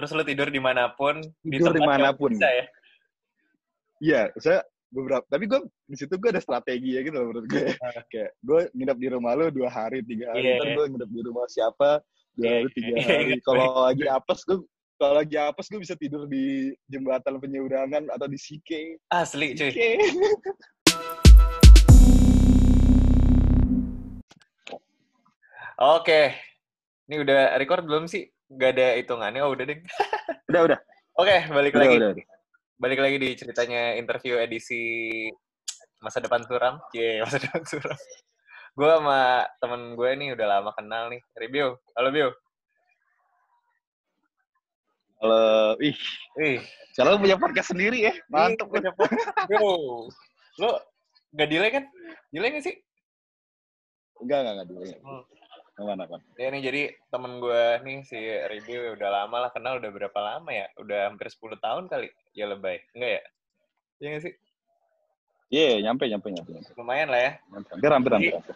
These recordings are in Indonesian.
Terus lu tidur di mana pun, tidur di di mana pun. bisa ya. Iya, saya beberapa. Tapi gue di situ gue ada strategi ya gitu loh menurut gue. Ah. Kayak gue nginep di rumah lu dua hari, tiga hari. Iya. Ntar gue nginep di rumah siapa dua Iya, hari, tiga iya, hari. iya. Kalau lagi apes gue kalau lagi apes gue bisa tidur di jembatan penyeberangan atau di Sike. Asli cuy. Sike. Oke. Ini udah record belum sih? Gak ada hitungannya. Oh, udah deh. Udah, udah. Oke, balik Udah, lagi. udah, udah. Balik lagi di ceritanya interview edisi masa depan suram. Cie, masa depan suram. Gue sama temen gue nih udah lama kenal nih. Review. Halo, Bio. Kalau, ih, sekarang lu punya podcast sendiri ya. Mantep. Ih, cepet. Bro. Lo gak delay kan? Delay gak sih? Enggak, enggak, enggak dulu. Hmm. Ya nih jadi temen gue nih si Review udah lama lah kenal udah berapa lama ya? Udah hampir 10 tahun kali. Ya lebay. Enggak ya? Iya gak sih? Iya, nyampe, nyampe, nyampe. nyampe. Lumayan lah ya. Nyampe. Hampir, hampir, hampir. hampir.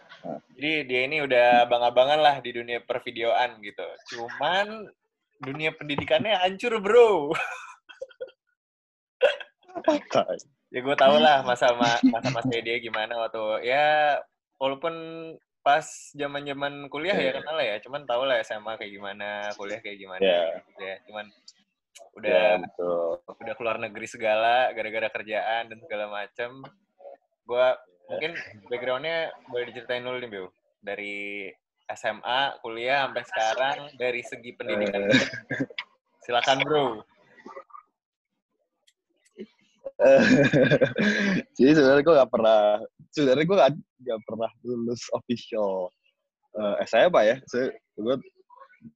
Jadi dia ini udah abang-abangan lah di dunia pervideoan gitu. Cuman dunia pendidikannya hancur bro. Ya gue tau lah masa masa masa dia gimana waktu ya walaupun pas zaman zaman kuliah ya Iya. kenal ya. Cuman tau lah SMA kayak gimana, kuliah kayak gimana. Iya. gitu ya. Cuman udah betul. udah keluar negeri segala gara-gara kerjaan dan segala macem. Gua mungkin backgroundnya boleh diceritain dulu nih, Beo. Dari SMA, kuliah sampai sekarang dari segi pendidikan. Eh. Silakan, Bro. Jadi sebenarnya gue gak pernah, sebenarnya gue gak, gak pernah lulus official uh, SMA ya. Saya gue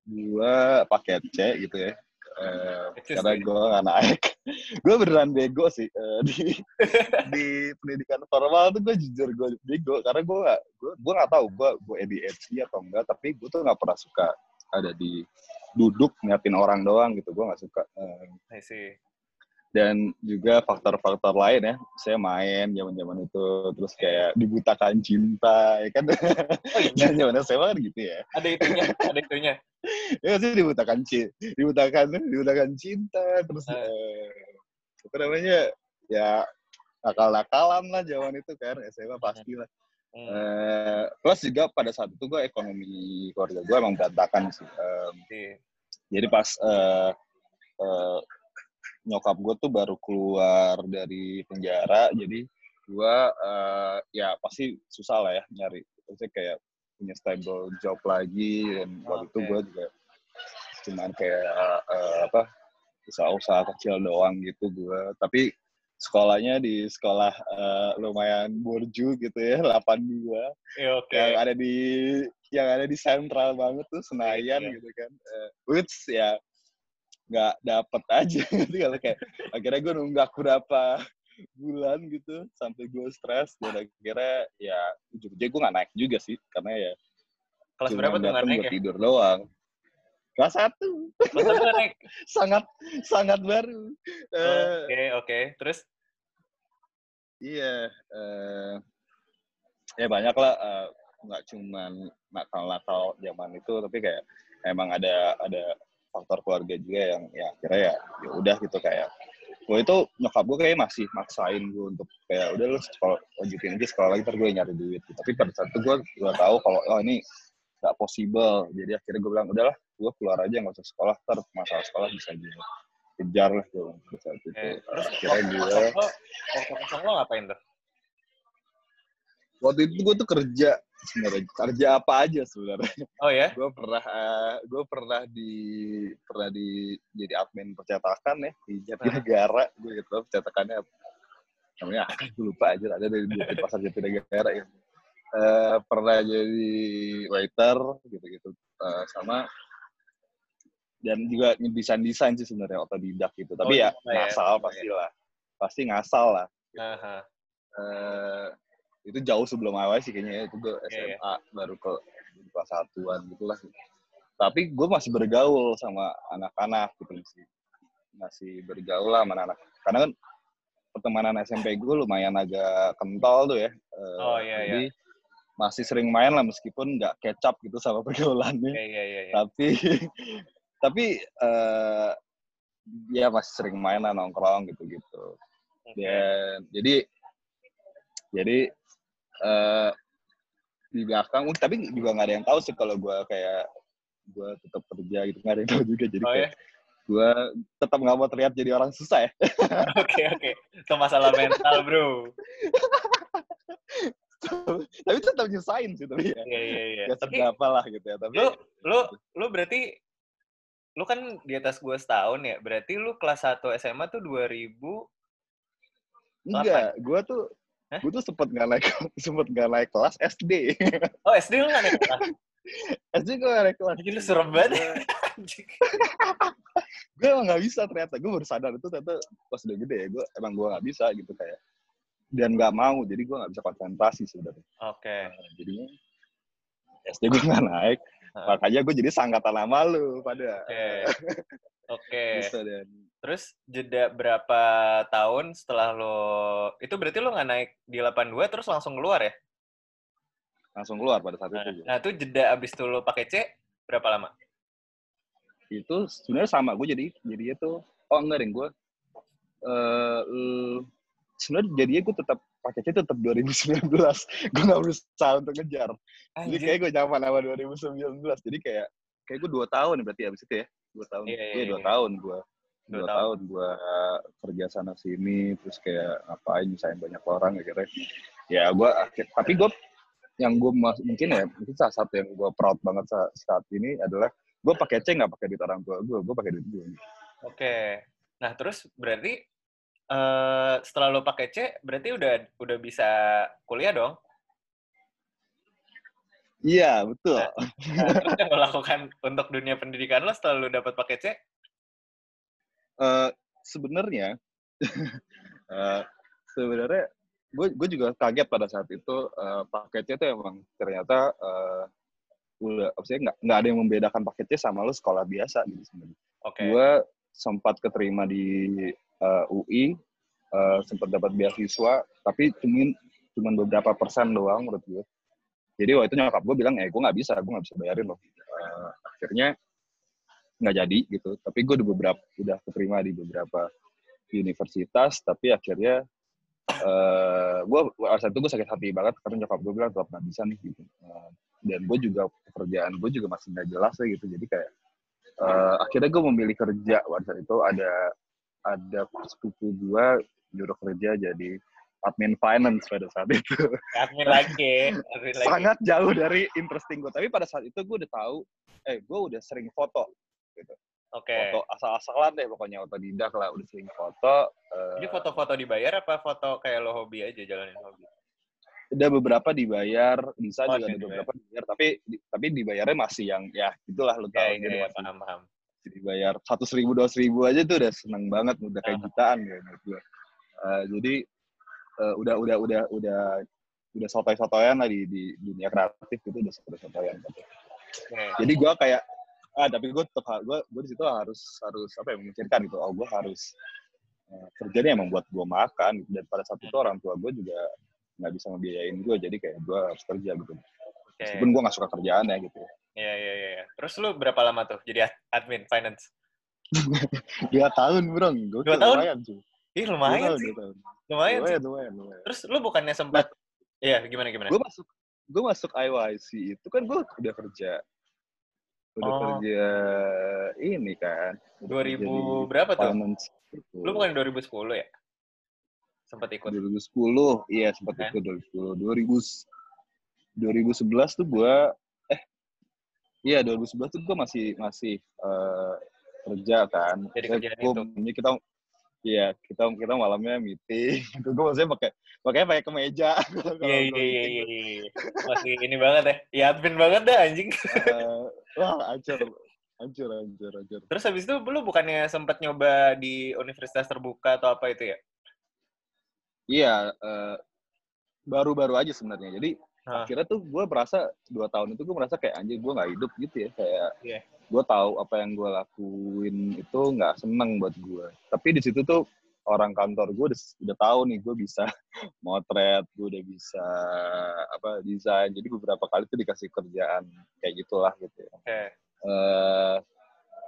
gue paket C gitu ya. Eh, Kecil karena sih. gue gak naik. gue beneran bego sih eh, di di pendidikan formal tuh gue jujur gue bego karena gue gak gue gue gak tahu gue gue ADHD atau enggak tapi gue tuh gak pernah suka ada di duduk ngeliatin orang doang gitu gue gak suka Eh, see. Dan juga faktor-faktor lain ya saya main zaman-zaman itu terus kayak dibutakan cinta ya kan Oh iya, zaman saya kan gitu ya ada itunya, ada itunya. ya sih dibutakan cinta dibutakan dibutakan cinta terus Eh. eh, apa namanya ya nakal-nakalan lah zaman itu kan SMA pasti lah Hmm. Eh, plus juga pada saat itu gue ekonomi keluarga gue emang berantakan sih Em, Iya. jadi pas eh, eh, nyokap gue tuh baru keluar dari penjara jadi gue eh, ya pasti susah lah ya nyari maksudnya kayak punya stable job lagi dan waktu itu gue juga cuman kayak eh, apa usaha-usaha kecil doang gitu gue tapi sekolahnya di sekolah eh, lumayan burju gitu ya 82 Iya, oke. yang ada di yang ada di sentral banget tuh Senayan Iya. gitu kan Eh, which ya nggak dapet aja gitu kayak akhirnya gue nunggak berapa bulan gitu sampai gue stres dan akhirnya ya ujung-ujungnya gue nggak naik juga sih karena ya Kelas berapa tuh nggak naik ya? tidur doang kelas satu Kelas satu naik? sangat sangat baru Oke, oke. Terus? Iya, eh, ya banyak lah, eh, nggak cuman nakal-nakal zaman itu, tapi kayak emang ada ada faktor keluarga juga yang ya akhirnya ya ya udah gitu kayak gue itu nyokap gue kayak masih maksain gue untuk kayak udah lu sekolah lanjutin aja sekolah lagi ntar gue nyari duit. Tapi pada saat itu gue udah tahu kalau oh ini nggak possible. Jadi akhirnya gue bilang udahlah gue keluar aja nggak usah sekolah ntar masalah sekolah bisa gue kejar lah gue pada saat itu Eh, terus akhirnya gue waktu kosong lo ngapain tuh? waktu itu gue tuh kerja sebenarnya kerja apa aja sebenarnya? Oh ya? gue pernah gue pernah di pernah di jadi admin percetakan ya di Jatinegara. Gue gitu percetakannya. Namanya gue lupa aja ada dari di pasar Jatinegara ya. Eh, pernah jadi waiter gitu-gitu. Eh, sama dan juga desain desain sih sebenarnya otodidak gitu. Tapi Oh, ya ya. ngasal pasti lah pasti ngasal lah Aha. eh itu jauh sebelum awal sih kayaknya ya. itu gue Iya, SMA baru ke kelas satuan gitu lah tapi gue masih bergaul sama anak-anak gitu masih masih bergaul lah sama anak karena kan pertemanan SMP gue lumayan agak kental tuh ya Eh, Oh, iya, jadi masih sering main lah meskipun nggak kecap gitu sama pergaulannya Iya, iya, iya. iya. tapi tapi eh dia masih sering main lah nongkrong gitu-gitu. Oke. Dan jadi jadi eh di belakang, uh, tapi juga nggak ada yang tahu sih kalau gue kayak gue tetap kerja gitu nggak ada yang tahu juga jadi Oh kayak ya? gue tetap nggak mau terlihat jadi orang susah ya. Oke, oke. Itu masalah mental, bro. tapi tetap nyusahin sih tapi ya. Iya, iya, iya. Ya Tapi lah gitu ya. Tapi lu lu lu berarti lu kan di atas gue setahun ya. Berarti lu kelas 1 SMA tuh 2000 enggak, gue tuh Hah? gue tuh sempet nggak naik sempet nggak naik kelas SD. Oh, SD lu nggak naik kelas? SD gue nggak naik kelas. Anjir, lu serem banget. Gue emang nggak bisa ternyata gue baru sadar itu ternyata pas udah gede ya gue emang gue nggak bisa gitu kayak dan nggak mau jadi gue nggak bisa konsentrasi sebenarnya Oke. Nah, jadinya SD gue nggak naik makanya gue jadi sangkatan sama lu pada Oke. Oke. Dan Terus jeda berapa tahun setelah lo itu berarti lo nggak naik di 82 terus langsung keluar ya? langsung keluar pada saat Nah, itu nah itu jeda abis itu lo pakai C berapa lama? itu sebenarnya sama gue jadi jadi itu oh enggak deh gue eh l- sebenarnya jadinya gue tetap pakai C tetap 2019 gue nggak berusaha untuk ngejar jadi Anjir. kayak gue nyaman sama 2019 jadi kayak kayak gue dua tahun berarti abis itu ya dua tahun Iya, iya, iya dua iya. tahun gue Dua dua, tahun. tahun gue kerja sana sini terus kayak ngapain nyusahin banyak orang akhirnya ya gue tapi gue yang gue mungkin ya mungkin salah satu yang gue proud banget sa- saat ini adalah gue pakai C nggak pakai duit orang tua gue gue pakai duit gue Oke. Nah, terus berarti eh setelah lo pakai C, berarti udah udah bisa kuliah dong? Iya betul Nah, yang lo lakukan untuk dunia pendidikan lo setelah lo dapat pakai C? Eh, sebenarnya eh, sebenarnya gue gue juga kaget pada saat itu eh, paketnya tuh emang ternyata eh, udah sih nggak nggak ada yang membedakan paketnya sama lu sekolah biasa gitu sebenarnya. Oke. Gue sempat keterima di eh, UI, eh, sempat dapat beasiswa, tapi cuman cuman beberapa persen doang menurut gue. Jadi waktu itu nyokap gue bilang, eh gue nggak bisa, gue nggak bisa bayarin loh. Eh, akhirnya nggak jadi gitu. Tapi gue udah beberapa udah keterima di beberapa universitas, tapi akhirnya eh gue saat itu gue sakit hati banget karena nyokap gue bilang tetap nggak bisa nih gitu. Eh, dan gue juga pekerjaan gue juga masih nggak jelas ya gitu. Jadi kayak eh, akhirnya gue memilih kerja saat itu ada ada sepupu gue nyuruh kerja jadi admin finance pada saat itu Admin lagi, admin lagi. sangat jauh dari interesting gue tapi pada saat itu gue udah tahu eh gue udah sering foto gitu Oke. foto asal-asalan deh pokoknya otodidak lah udah sering foto eh, Ini foto-foto dibayar apa foto kayak lo hobi aja jalanin hobi? udah beberapa dibayar bisa Oh, juga ada ada beberapa dibayar tapi di- tapi dibayarnya masih yang ya gitulah lu tahu Ya, jadi ya, ya, masih paham, paham. dibayar satu ribu dua ribu aja tuh udah seneng banget udah kayak jutaan ya menurut gue Eh, jadi eh, udah udah udah udah udah sotoy-sotoyan lah di, di dunia kreatif gitu udah sotoy-sotoyan gitu. Jadi gue kayak ah tapi gue tetap gue gue di situ harus harus apa ya memikirkan gitu oh gue harus eh, kerja ini emang buat gue makan gitu. dan pada saat itu orang tua gue juga nggak bisa ngebiayain gue jadi kayak gue harus kerja gitu Oke. meskipun gue nggak suka kerjaannya gitu Iya, iya, iya. iya. Terus lu berapa lama tuh jadi ad- admin finance? dua tahun bro gue Dua tahun? lumayan cuy Ih, Dua lumayan tahun, sih. dua tahun. Lumayan sih. lumayan lumayan lumayan Terus lu bukannya sempat Iya, gimana gimana? gue masuk gue masuk IYC itu kan gue udah kerja udah Oh. kerja ini kan udah 2000 kerja di berapa tuh? gitu. Lu bukan 2010 ya? Sempat ikut. 2010 iya sempat Eh? ikut 2010 2000 2011 tuh gue eh iya 2011 tuh gue masih masih eh, kerja kan Jadi kerjaan itu. ini kita iya kita kita malamnya meeting gue maksudnya pakai makanya pakai kemeja Kalau Iya, gua iya, iya, iya, iya. Masih ini banget ya. Ya admin banget dah anjing. Eh, wah hancur hancur hancur hancur Terus habis itu lu bukannya sempat nyoba di universitas terbuka atau apa itu ya? iya eh, baru-baru aja sebenarnya jadi Hah. akhirnya tuh gue merasa dua tahun itu gue merasa kayak anjir gue nggak hidup gitu ya kayak Iya. gue tahu apa yang gue lakuin itu nggak seneng buat gue tapi di situ tuh orang kantor gue udah, udah tahu nih gue bisa motret gue udah bisa apa desain jadi beberapa kali tuh dikasih kerjaan kayak gitulah gitu ya. Oke. Eh,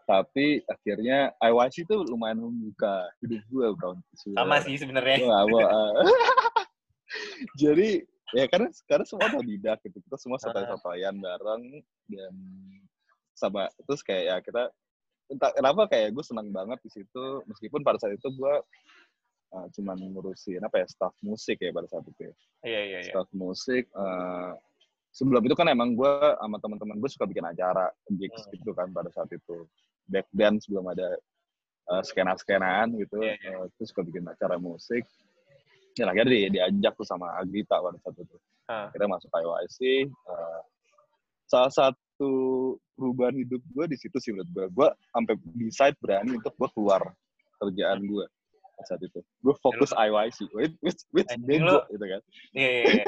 tapi akhirnya IYC tuh lumayan membuka hidup gue bro sama sih sebenarnya uh, jadi ya karena karena semua tidak gitu kita semua sotoy-sotoyan bareng dan sama terus kayak ya kita entah kenapa kayak gue senang banget di situ meskipun pada saat itu gue uh, cuman ngurusin apa ya staff musik ya pada saat itu ya. iya iya iya staff musik uh, sebelum itu kan emang gue sama teman-teman gue suka bikin acara gigs Hmm. gitu kan pada saat itu back then sebelum ada uh, skena-skenaan gitu Iya, iya. uh, terus suka bikin acara musik dan akhirnya di, diajak tuh sama Agrita pada saat itu Ah. akhirnya masuk IOIC uh, salah satu perubahan hidup gue di situ sih menurut gue gue sampai decide berani untuk gue keluar kerjaan gue pada saat itu gue fokus IOIC which which, which Anjing bego gitu kan iya iya iya.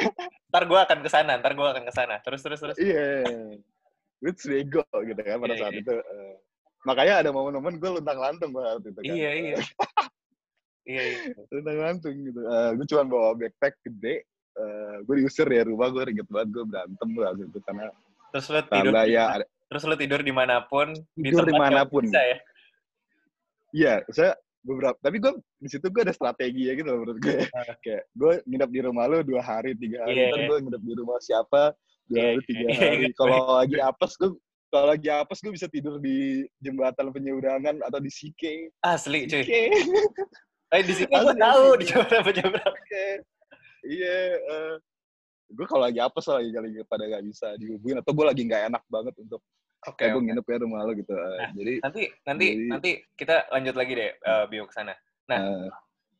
ntar gue akan ke sana ntar gue akan ke sana terus terus terus Iya. Which bego gitu kan pada Iya, saat iya. itu. Eh, makanya ada momen-momen gue luntang-lantung banget itu kan. iya iya iya iya Luntang-lantung gitu. Eh, gue cuma bawa backpack gede. Eh, gue diusir dari rumah, gue inget banget gue berantem lah gitu. Karena terus lu tidur di- ya, ada, terus lu tidur di mana pun di Tidur tempat yang di mana pun. bisa ya iya, saya beberapa, tapi gue di situ gue ada strategi ya gitu loh menurut gue. Ah. Kayak gue nginep di rumah lu dua hari, tiga hari. Iya, Ntar iya. gue nginep di rumah siapa, dua Iya, hari, tiga iya, hari. ingat Kalau lagi apes, gue kalau lagi apes gue bisa tidur di jembatan penyeberangan atau di Sike. asli cuy. eh di sini gue Asli, tahu di jam berapa. Iya, eh, gue kalau lagi apa lagi kali pada nggak bisa dihubungin atau gue lagi nggak enak banget untuk oke kayak gue nginep ya rumah lo gitu. Eh, Nah, jadi nanti nanti Jadi- nanti kita lanjut lagi deh eh, bio ke sana Nah.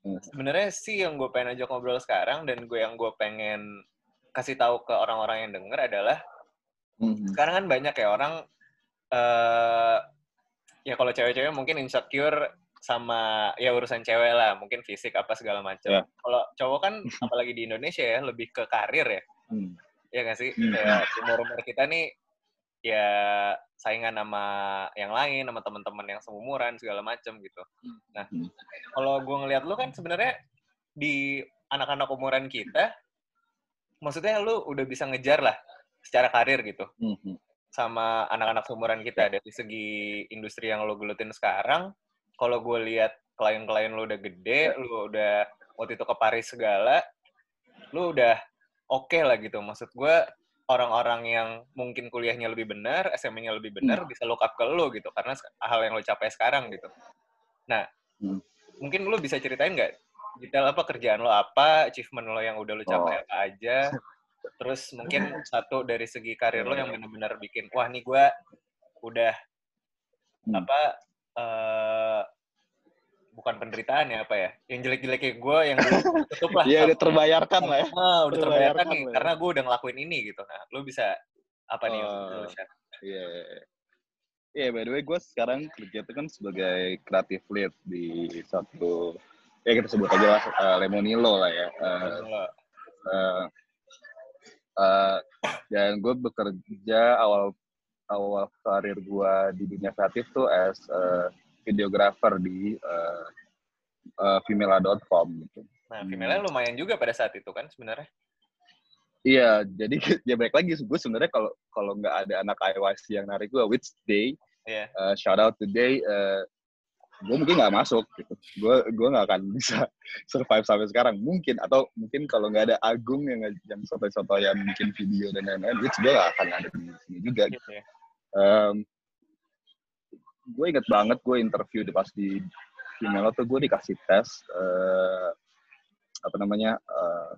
eh, sebenarnya sih yang gue pengen ajak ngobrol sekarang dan gue yang gue pengen kasih tahu ke orang-orang yang denger adalah mhm. sekarang kan banyak ya orang eh ya kalau cewek-cewek mungkin insecure sama ya urusan cewek lah mungkin fisik apa segala macam Ya. kalau cowok kan apalagi di Indonesia ya lebih ke karir ya Hmm. ya nggak sih Hmm. kayak umur-umur kita nih ya saingan sama yang lain sama teman-teman yang seumuran segala macam gitu nah Hmm. kalau gue ngeliat lu kan sebenarnya di anak-anak umuran kita maksudnya lu udah bisa ngejar lah secara karir gitu Mhm. sama anak-anak seumuran kita dari segi industri yang lo gelutin sekarang kalau gue lihat klien-klien lo udah gede lo udah waktu itu ke Paris segala lo udah oke lah gitu maksud gue orang-orang yang mungkin kuliahnya lebih benar SMA-nya lebih benar bisa look up ke lo gitu karena hal yang lo capai sekarang gitu nah Hmm. mungkin lo bisa ceritain nggak detail apa kerjaan lo apa achievement lo yang udah lo capai Oh. apa aja terus mungkin satu dari segi karir lo yang benar-benar bikin wah nih gue udah Hmm. apa eh bukan penderitaan ya apa ya yang jelek-jeleknya gue yang gue tutup lah Iya udah terbayarkan lah ya. Ah, udah terbayarkan terbayarkan nih ya. karena gue udah ngelakuin ini gitu nah lo bisa apa nih share? Iya. Iya, by the way, gue sekarang kerja itu kan sebagai creative lead di satu, ya kita sebut aja lah, eh, Lemonilo lah ya. Lo- eh, eh, dan gue bekerja awal awal karir gue di dunia kreatif tuh as a videographer di uh, uh, female.com gitu. nah female lumayan juga pada saat itu kan sebenarnya Iya, jadi ya baik lagi gue sebenarnya kalau kalau nggak ada anak IYC yang narik gue, which day, Iya. uh, shout out today, uh, gue mungkin nggak masuk gitu. Gue gue nggak akan bisa survive sampai sekarang mungkin atau mungkin kalau nggak ada Agung yang yang soto-soto yang bikin video dan lain-lain, which gue nggak akan ada di sini juga. gitu ya Um, gue inget banget gue interview di pas di email tuh gue dikasih tes uh, apa namanya uh,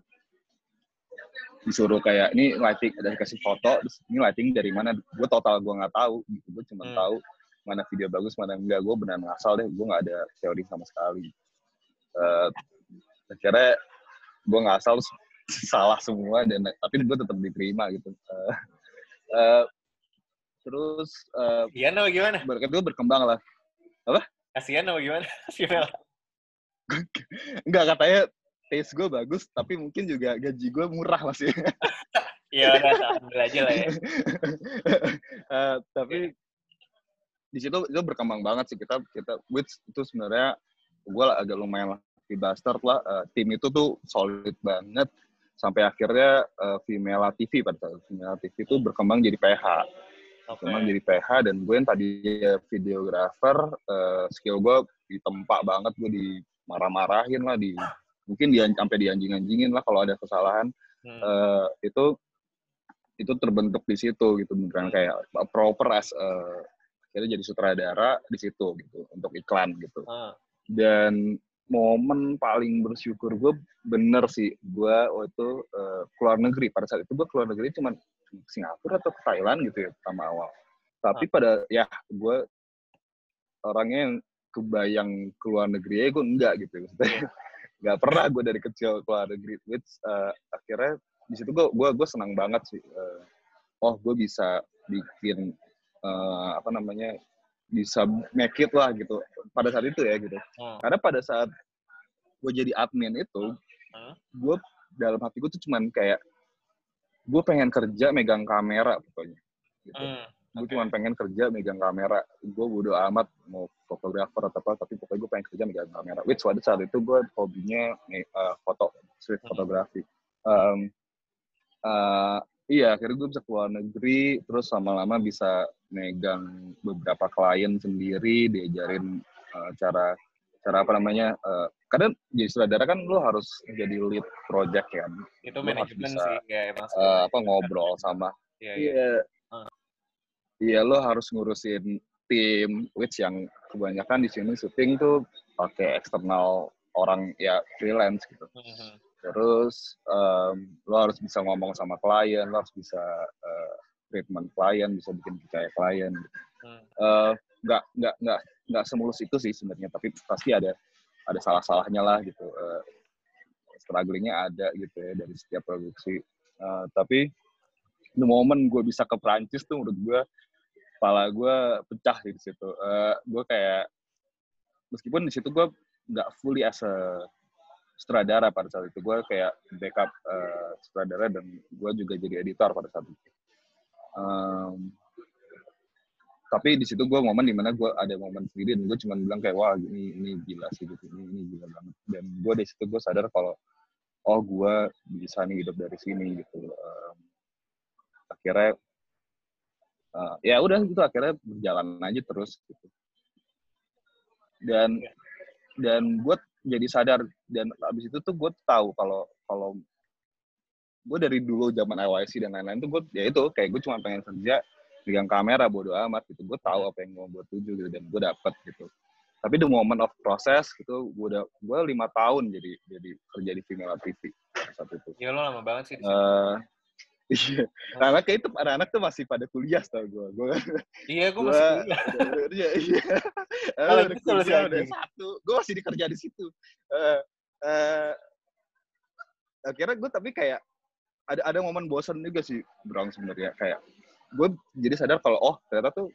disuruh kayak ini lighting ada dikasih foto terus ini lighting dari mana gue total gue nggak tahu gitu gue cuma Hmm. tahu mana video bagus mana enggak. Gue benar ngasal deh gue nggak ada teori sama sekali. Uh, akhirnya gue ngasal salah semua dan tapi gue tetap diterima gitu. Uh, uh, terus uh, kasihan apa gimana? berkat gue berkembang lah. Kasihan apa gimana? Enggak katanya taste gue bagus tapi mungkin juga gaji gue murah masih. Ya udah alhamdulillah aja lah ya. Eh, tapi di situ itu berkembang banget sih. Kita kita which itu sebenarnya gue agak lumayan lah di bastard lah Eh, tim itu tuh solid banget. Sampai akhirnya eh, Vimela TV pada saat Vimela TV itu berkembang jadi PH Oke. memang jadi PH dan gue yang tadi videografer uh, skill gue ditempa banget. Gue dimarah-marahin lah di mungkin dia sampai dianjing-anjingin lah kalau ada kesalahan. Hmm. uh, itu itu terbentuk di situ gitu beneran kayak proper as uh, akhirnya jadi sutradara di situ gitu untuk iklan gitu. Ah. dan momen paling bersyukur gue bener sih gue waktu itu uh, keluar negeri. Pada saat itu gue keluar negeri cuma Singapura atau Thailand gitu ya pertama awal. Tapi pada ya gue orangnya yang kebayang keluar negeri ya gue enggak gitu. Maksudnya nggak pernah gue dari kecil keluar negeri which uh, akhirnya di situ gue gue gue senang banget sih uh, oh gue bisa bikin uh, apa namanya bisa make it lah gitu pada saat itu ya gitu Hmm. karena pada saat gue jadi admin itu Hmm. gue dalam hati gue tuh cuman kayak gue pengen kerja megang kamera pokoknya gitu Hmm. gue Oke. cuma pengen kerja megang kamera gue bodo amat mau fotografer atau apa tapi pokoknya gue pengen kerja megang kamera which pada saat itu gue hobinya uh, foto street Hmm. photography um, uh, iya akhirnya gue bisa keluar negeri terus lama-lama bisa megang beberapa klien sendiri diajarin uh, cara cara apa namanya uh, kadang jadi sutradara kan lo harus jadi lead project kan Itu manajemen bisa, sih, ya uh, apa ngobrol sama Iya, iya. Iya. Ah. Iya, lo harus ngurusin tim, which yang kebanyakan di sini syuting tuh pakai eksternal orang ya freelance gitu. Mhm. Terus em, lo harus bisa ngomong sama klien, lo harus bisa eh, treatment klien, bisa bikin percaya klien. Hmm. Eh, nggak nggak nggak nggak semulus itu sih sebenarnya, tapi pasti ada ada salah-salahnya lah gitu. Eh, strugglingnya ada gitu ya dari setiap produksi. Eh, tapi the moment gue bisa ke Prancis tuh menurut gue kepala gue pecah di situ. Eh, gue kayak meskipun di situ gue nggak fully as a sutradara pada saat itu gue kayak backup eh, sutradara dan gue juga jadi editor pada saat itu. Em, tapi di situ gue momen di mana gue ada momen sendiri dan gue cuma bilang kayak wah ini ini gila sih gitu ini ini gila banget. Dan gue di situ gue sadar kalau oh gue bisa nih hidup dari sini gitu Em, akhirnya eh, ya udah gitu akhirnya berjalan aja terus gitu. Dan dan gue jadi sadar dan abis itu tuh gue tahu kalau kalau gue dari dulu zaman IYC dan lain-lain tuh gue ya itu kayak gue cuma pengen kerja pegang kamera bodo amat gitu. Gue tahu apa yang mau gue tuju gitu dan gue dapet gitu. Tapi the moment of process gitu gue udah gue lima tahun jadi jadi kerja di Vimela TV saat itu. Ya lo lama banget sih. Eh, iya. Anak kayak itu anak-anak tuh masih pada kuliah tau gue gue Iya, gue gua- masih kuliah. iya iya. Kalau lu kuliah, udah satu. Gue masih dikerja di situ. Eh, eh, akhirnya gue tapi kayak ada ada momen bosan juga sih Brang sebenarnya kayak gue jadi sadar kalau oh ternyata tuh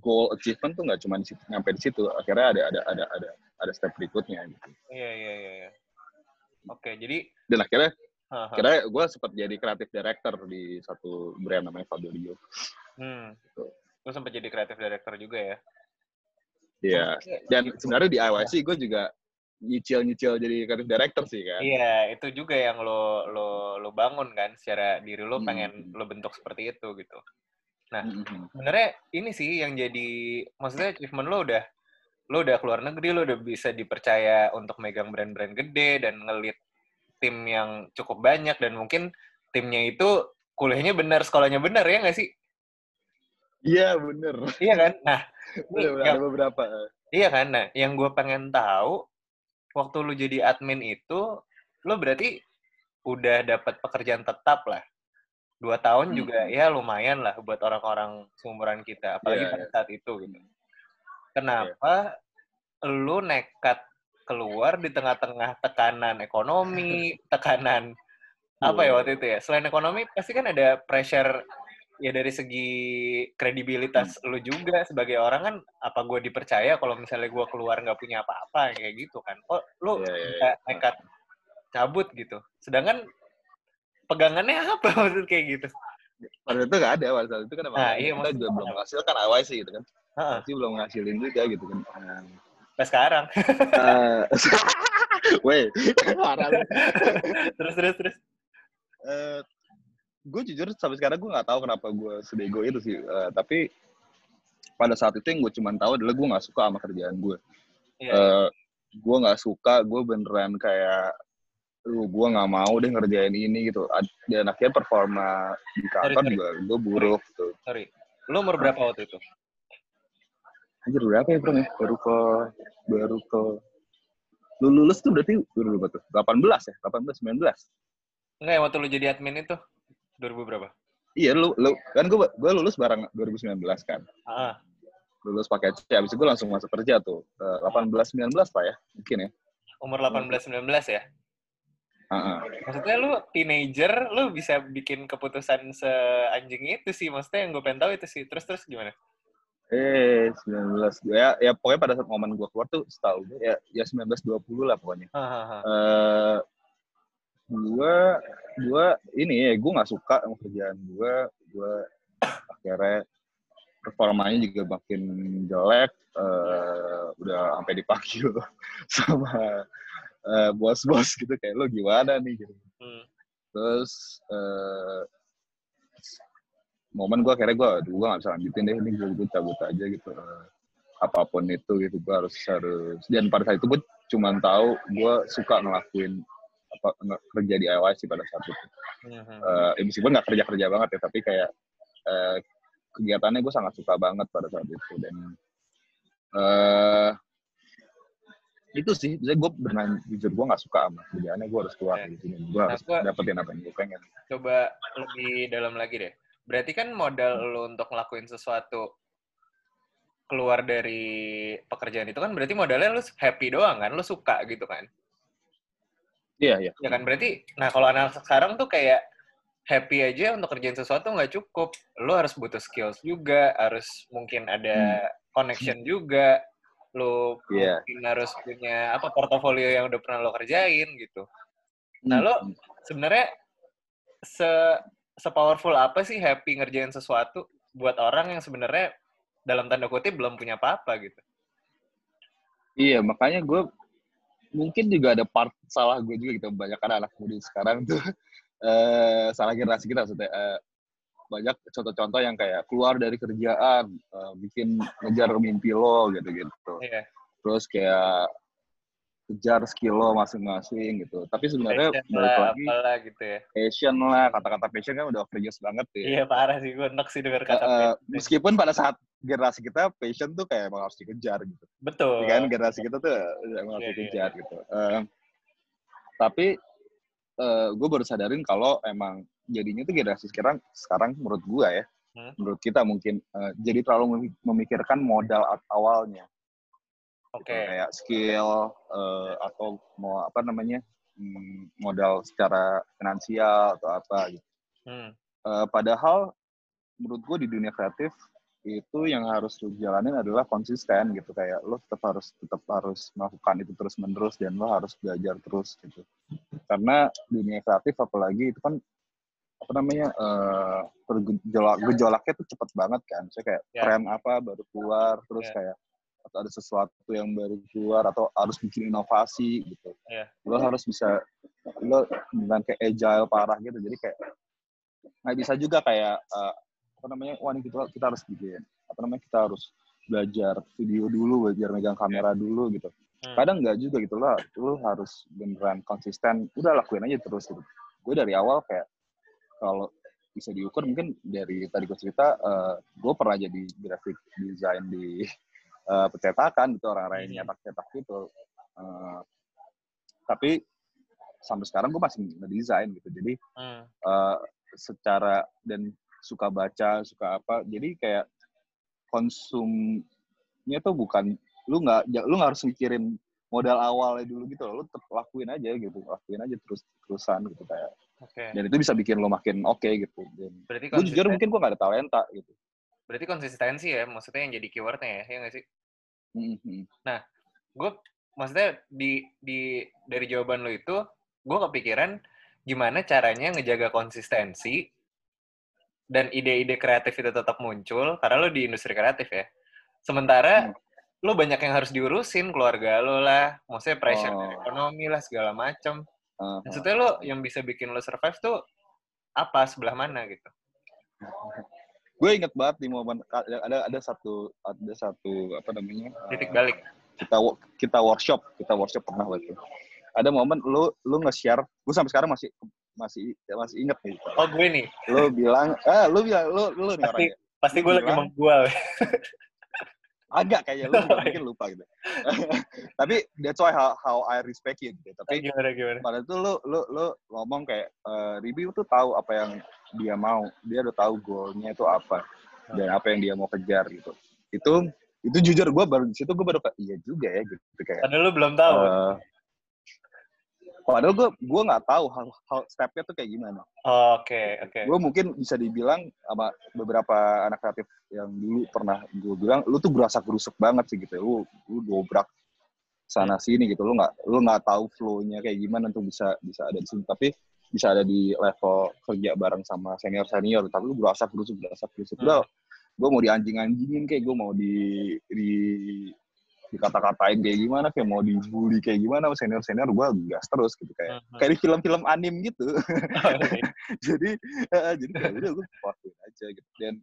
goal achievement tuh nggak cuma di situ, nyampe di situ akhirnya ada ada ada ada ada step berikutnya gitu Iya, iya, iya. iya. Oke, jadi dan akhirnya haha. akhirnya gue sempat jadi creative director di satu brand namanya Fabio hmm. Gitu. Lo sempat jadi creative director juga ya? Iya Oke. dan sebenarnya di IYC gue juga nyicil nyicil jadi creative director sih kan Iya, itu juga yang lo lo lo bangun kan secara diri lo Hmm. pengen lo bentuk seperti itu gitu. Mhm. Sebenarnya ini sih yang jadi maksudnya achievement lo udah lo udah keluar negeri, lo udah bisa dipercaya untuk megang brand-brand gede dan ngelit tim yang cukup banyak dan mungkin timnya itu kuliahnya benar, sekolahnya benar ya nggak sih? Iya bener. Iya kan? Nah, Bener, ada beberapa. Iya kan? Nah, yang gue pengen tahu, waktu lu jadi admin itu, lu berarti udah dapat pekerjaan tetap lah. Dua tahun Hmm. juga ya lumayan lah buat orang-orang seumuran kita, apalagi Iya, pada iya. saat itu gitu. Kenapa lu nekat keluar di tengah-tengah tekanan ekonomi, tekanan apa ya waktu itu ya? Selain ekonomi pasti kan ada pressure ya dari segi kredibilitas Hmm. lu juga sebagai orang kan apa gue dipercaya kalau misalnya gue keluar nggak punya apa-apa kayak gitu kan kok lu iya, bisa iya. nekat cabut gitu sedangkan pegangannya apa maksud kayak gitu Pada itu nggak ada, pada saat itu kan Nah, iya, kita juga belum menghasilkan AYC gitu kan. Pasti belum ngasilin juga gitu kan. sampai sekarang Eh, Weh, parah terus terus terus Eh, gue jujur sampai sekarang gue nggak tahu kenapa gue sebego itu sih. Uh, tapi pada saat itu yang gue cuma tahu adalah gue nggak suka sama kerjaan gue. Yeah. Uh, gue nggak suka, gue beneran kayak lu gue nggak mau deh ngerjain ini gitu dan akhirnya performa di kantor sorry, juga gue buruk sorry. tuh sorry lu umur berapa waktu itu anjir berapa ya bro ya baru ke baru ke lu lulus tuh berarti berapa tuh 18 ya 18 19 enggak ya waktu lu jadi admin itu 2000 berapa iya lu lu kan gue gue lulus bareng 2019 kan ah. lulus pakai C habis itu gue langsung masuk kerja tuh 18 19 pak ya mungkin ya umur 18 19 ya Uh-uh. Maksudnya lu teenager, lu bisa bikin keputusan seanjing itu sih. Maksudnya yang gue pengen tahu itu sih. Terus terus gimana? Eh, 19 ya ya pokoknya pada saat momen gue keluar tuh setahu gue ya ya 19 20 lah pokoknya. Uh, uh, gue gue ini ya gue nggak suka sama kerjaan gue gue akhirnya performanya juga makin jelek uh, udah sampai dipanggil sama uh, bos-bos gitu kayak lo gimana nih gitu. Hmm. Terus uh, momen gue akhirnya gue, gue gak bisa lanjutin deh ini gue, gue cabut aja gitu. Apa pun itu gitu gue harus harus dan pada saat itu gue cuma tahu gue suka ngelakuin apa kerja di sih pada saat itu. Uh, ya meskipun nggak kerja kerja banget ya tapi kayak uh, kegiatannya gue sangat suka banget pada saat itu. Dan uh, itu sih jadi gue benar jujur gue nggak suka sama kerjaannya gue harus keluar dari sini. Gue nah, harus gua dapetin apa yang gue pengen. Coba lebih dalam lagi deh. Berarti kan modal lo untuk ngelakuin sesuatu keluar dari pekerjaan itu kan berarti modalnya lo happy doang kan? Lo suka gitu kan iya iya ya kan berarti nah kalau anak sekarang tuh kayak happy aja untuk kerjain sesuatu nggak cukup lo harus butuh skills juga harus mungkin ada hmm. connection juga lo yeah. mungkin harus punya apa portofolio yang udah pernah lo kerjain gitu. Nah lo hmm. sebenarnya se se powerful apa sih happy ngerjain sesuatu buat orang yang sebenarnya dalam tanda kutip belum punya apa-apa gitu. Iya makanya gue mungkin juga ada part salah gue juga gitu banyak kan anak muda sekarang tuh uh, salah generasi kita maksudnya uh, banyak contoh-contoh yang kayak keluar dari kerjaan, uh, bikin ngejar mimpi lo gitu-gitu. Yeah. Terus kayak kejar skill lo masing-masing gitu. Tapi sebenarnya balik lagi apalah gitu ya. Passion lah, kata-kata passion kan udah overuse banget ya. Iya parah sih, gue enak sih denger kata uh, Meskipun pada saat generasi kita passion tuh kayak emang harus dikejar gitu. Betul. Ya kan generasi kita tuh emang harus yeah, iya. dikejar yeah. gitu. Uh, tapi uh, gue baru sadarin kalau emang jadinya tuh generasi sekarang sekarang menurut gua ya hmm? menurut kita mungkin uh, jadi terlalu memikirkan modal awalnya Oke. Okay. kayak skill uh, atau mau apa namanya hmm, modal secara finansial atau apa gitu. Hmm. Uh, padahal menurut gue di dunia kreatif itu yang harus lu jalanin adalah konsisten gitu kayak lo tetap harus tetap harus melakukan itu terus menerus dan lo harus belajar terus gitu karena dunia kreatif apalagi itu kan apa namanya uh, gejolak gejolaknya tuh cepet banget kan saya kayak yeah. tren apa baru keluar terus yeah. kayak atau ada sesuatu yang baru keluar atau harus bikin inovasi gitu yeah. lo harus bisa lo dengan kayak agile parah gitu jadi kayak nggak bisa juga kayak uh, apa namanya wah ini kita kita harus bikin apa namanya kita harus belajar video dulu belajar megang kamera dulu gitu hmm. kadang nggak juga gitu lah lo harus beneran konsisten udah lakuin aja terus gitu gue dari awal kayak kalau bisa diukur mungkin dari tadi gue cerita uh, gue pernah jadi graphic design di uh, percetakan gitu orang-orang yang hmm. nyetak cetak gitu uh, tapi sampai sekarang gue masih ngedesain gitu jadi hmm. uh, secara dan suka baca suka apa jadi kayak konsumnya tuh bukan lu nggak lu nggak harus mikirin modal awalnya dulu gitu loh. lu tetap lakuin aja gitu lakuin aja terus terusan gitu kayak Okay. Dan itu bisa bikin lo makin oke okay, gitu. Dan Berarti gue jujur mungkin gue gak ada talenta gitu. Berarti konsistensi ya, maksudnya yang jadi keywordnya ya, ya nggak sih? Mm-hmm. Nah, gue maksudnya di di dari jawaban lo itu, gue kepikiran gimana caranya ngejaga konsistensi dan ide-ide kreatif itu tetap muncul karena lo di industri kreatif ya. Sementara hmm. lo banyak yang harus diurusin keluarga lo lah, maksudnya pressure oh. ekonomi lah segala macem. Uh, Maksudnya lo yang bisa bikin lo survive tuh apa sebelah mana gitu gue inget banget di momen ada ada satu ada satu apa namanya titik balik. kita kita workshop kita workshop pernah waktu ada momen lu lu nge-share gue sampai sekarang masih masih masih inget nih. Oh gue nih. Lu bilang ah lu bilang lu lu nih pasti orangnya. pasti gue lagi menggual agak kayaknya lu mungkin lupa gitu. Tapi that's why how, how I respect you gitu. Tapi gimana gimana? pada itu lu lu lu ngomong kayak uh, review tuh tahu apa yang dia mau. Dia udah tahu goalnya itu apa dan apa yang dia mau kejar gitu. Itu itu jujur gue baru di situ gue baru kayak iya juga ya gitu kayak. Padahal lu belum tahu. Uh, padahal gue gue nggak tahu hal, hal stepnya tuh kayak gimana. Oke oke. Okay. gue mungkin bisa dibilang sama beberapa anak kreatif yang dulu pernah gue bilang lu tuh berasa gerusuk banget sih gitu lu lu dobrak sana sini gitu. Lu nggak lu nggak tahu flow-nya kayak gimana tuh bisa bisa ada di sini. Tapi bisa ada di level kerja bareng sama senior senior tapi lu berasa gerusuk berasa gerusuk. Hmm. gue mau dianjing-anjingin kayak gue mau di di dikata-katain kayak gimana kayak mau dibully kayak gimana senior senior gue gas terus gitu kayak uh-huh. kayak di film-film anim gitu oh, okay. jadi uh, jadi kayak udah gue lakuin aja gitu dan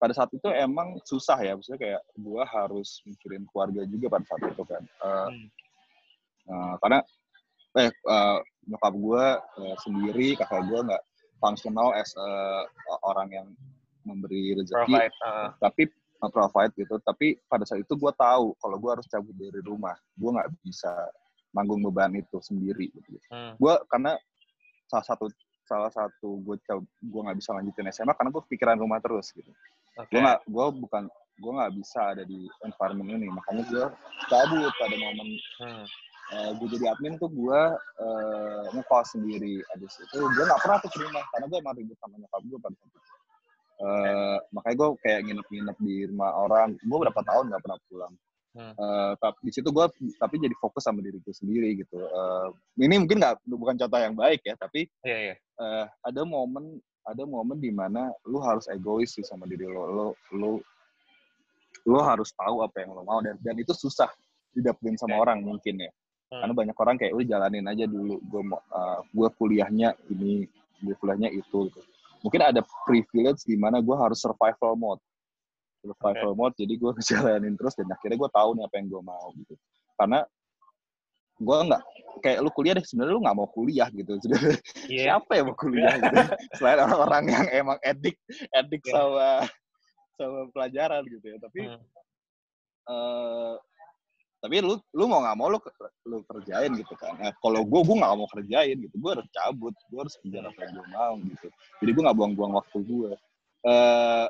pada saat itu emang susah ya maksudnya kayak gue harus mikirin keluarga juga pada saat itu kan uh, hmm. uh, karena eh uh, nyokap gue uh, sendiri kakak gue nggak fungsional as uh, orang yang memberi rezeki provide, uh. tapi provide gitu. Tapi pada saat itu gue tahu kalau gue harus cabut dari rumah. Gue nggak bisa nanggung beban itu sendiri gitu. Hmm. gue karena salah satu salah satu gue gue nggak bisa lanjutin SMA karena gue pikiran rumah terus gitu. Okay. gue nggak gue bukan gue nggak bisa ada di environment ini. Makanya gue cabut pada momen hmm. uh, eh, gue jadi admin tuh gue uh, ngekos sendiri. Abis itu gue nggak pernah tuh terima karena gue emang ribut sama nyokap gue pada saat itu uh, makanya gue kayak nginep-nginep di rumah orang gue berapa tahun nggak pernah pulang Hmm. Uh, tapi di situ gue tapi jadi fokus sama diri gue sendiri gitu. Uh, ini mungkin nggak bukan contoh yang baik ya, tapi yeah, yeah. Uh, ada momen ada momen di mana lu harus egois sih sama diri lo. Lo lo lo harus tahu apa yang lo mau dan dan itu susah didapetin sama yeah. orang mungkin ya. Hmm. Karena banyak orang kayak lu jalanin aja dulu. Gue mau uh, gue kuliahnya ini, gue kuliahnya itu. Gitu. Mungkin ada privilege di mana gue harus survival mode survival okay. mode jadi gue ngejalanin terus dan akhirnya gue tahu nih apa yang gue mau gitu karena gue nggak kayak lu kuliah deh sebenarnya lu nggak mau kuliah gitu yeah. siapa yang mau kuliah gitu selain orang-orang yang emang edik edik yeah. sama sama pelajaran gitu ya tapi hmm. uh, tapi lu lu mau nggak mau lu lu kerjain gitu kan nah, kalau gue gue nggak mau kerjain gitu gue harus cabut gue harus kerja apa yang gue mau gitu jadi gue nggak buang-buang waktu gue uh,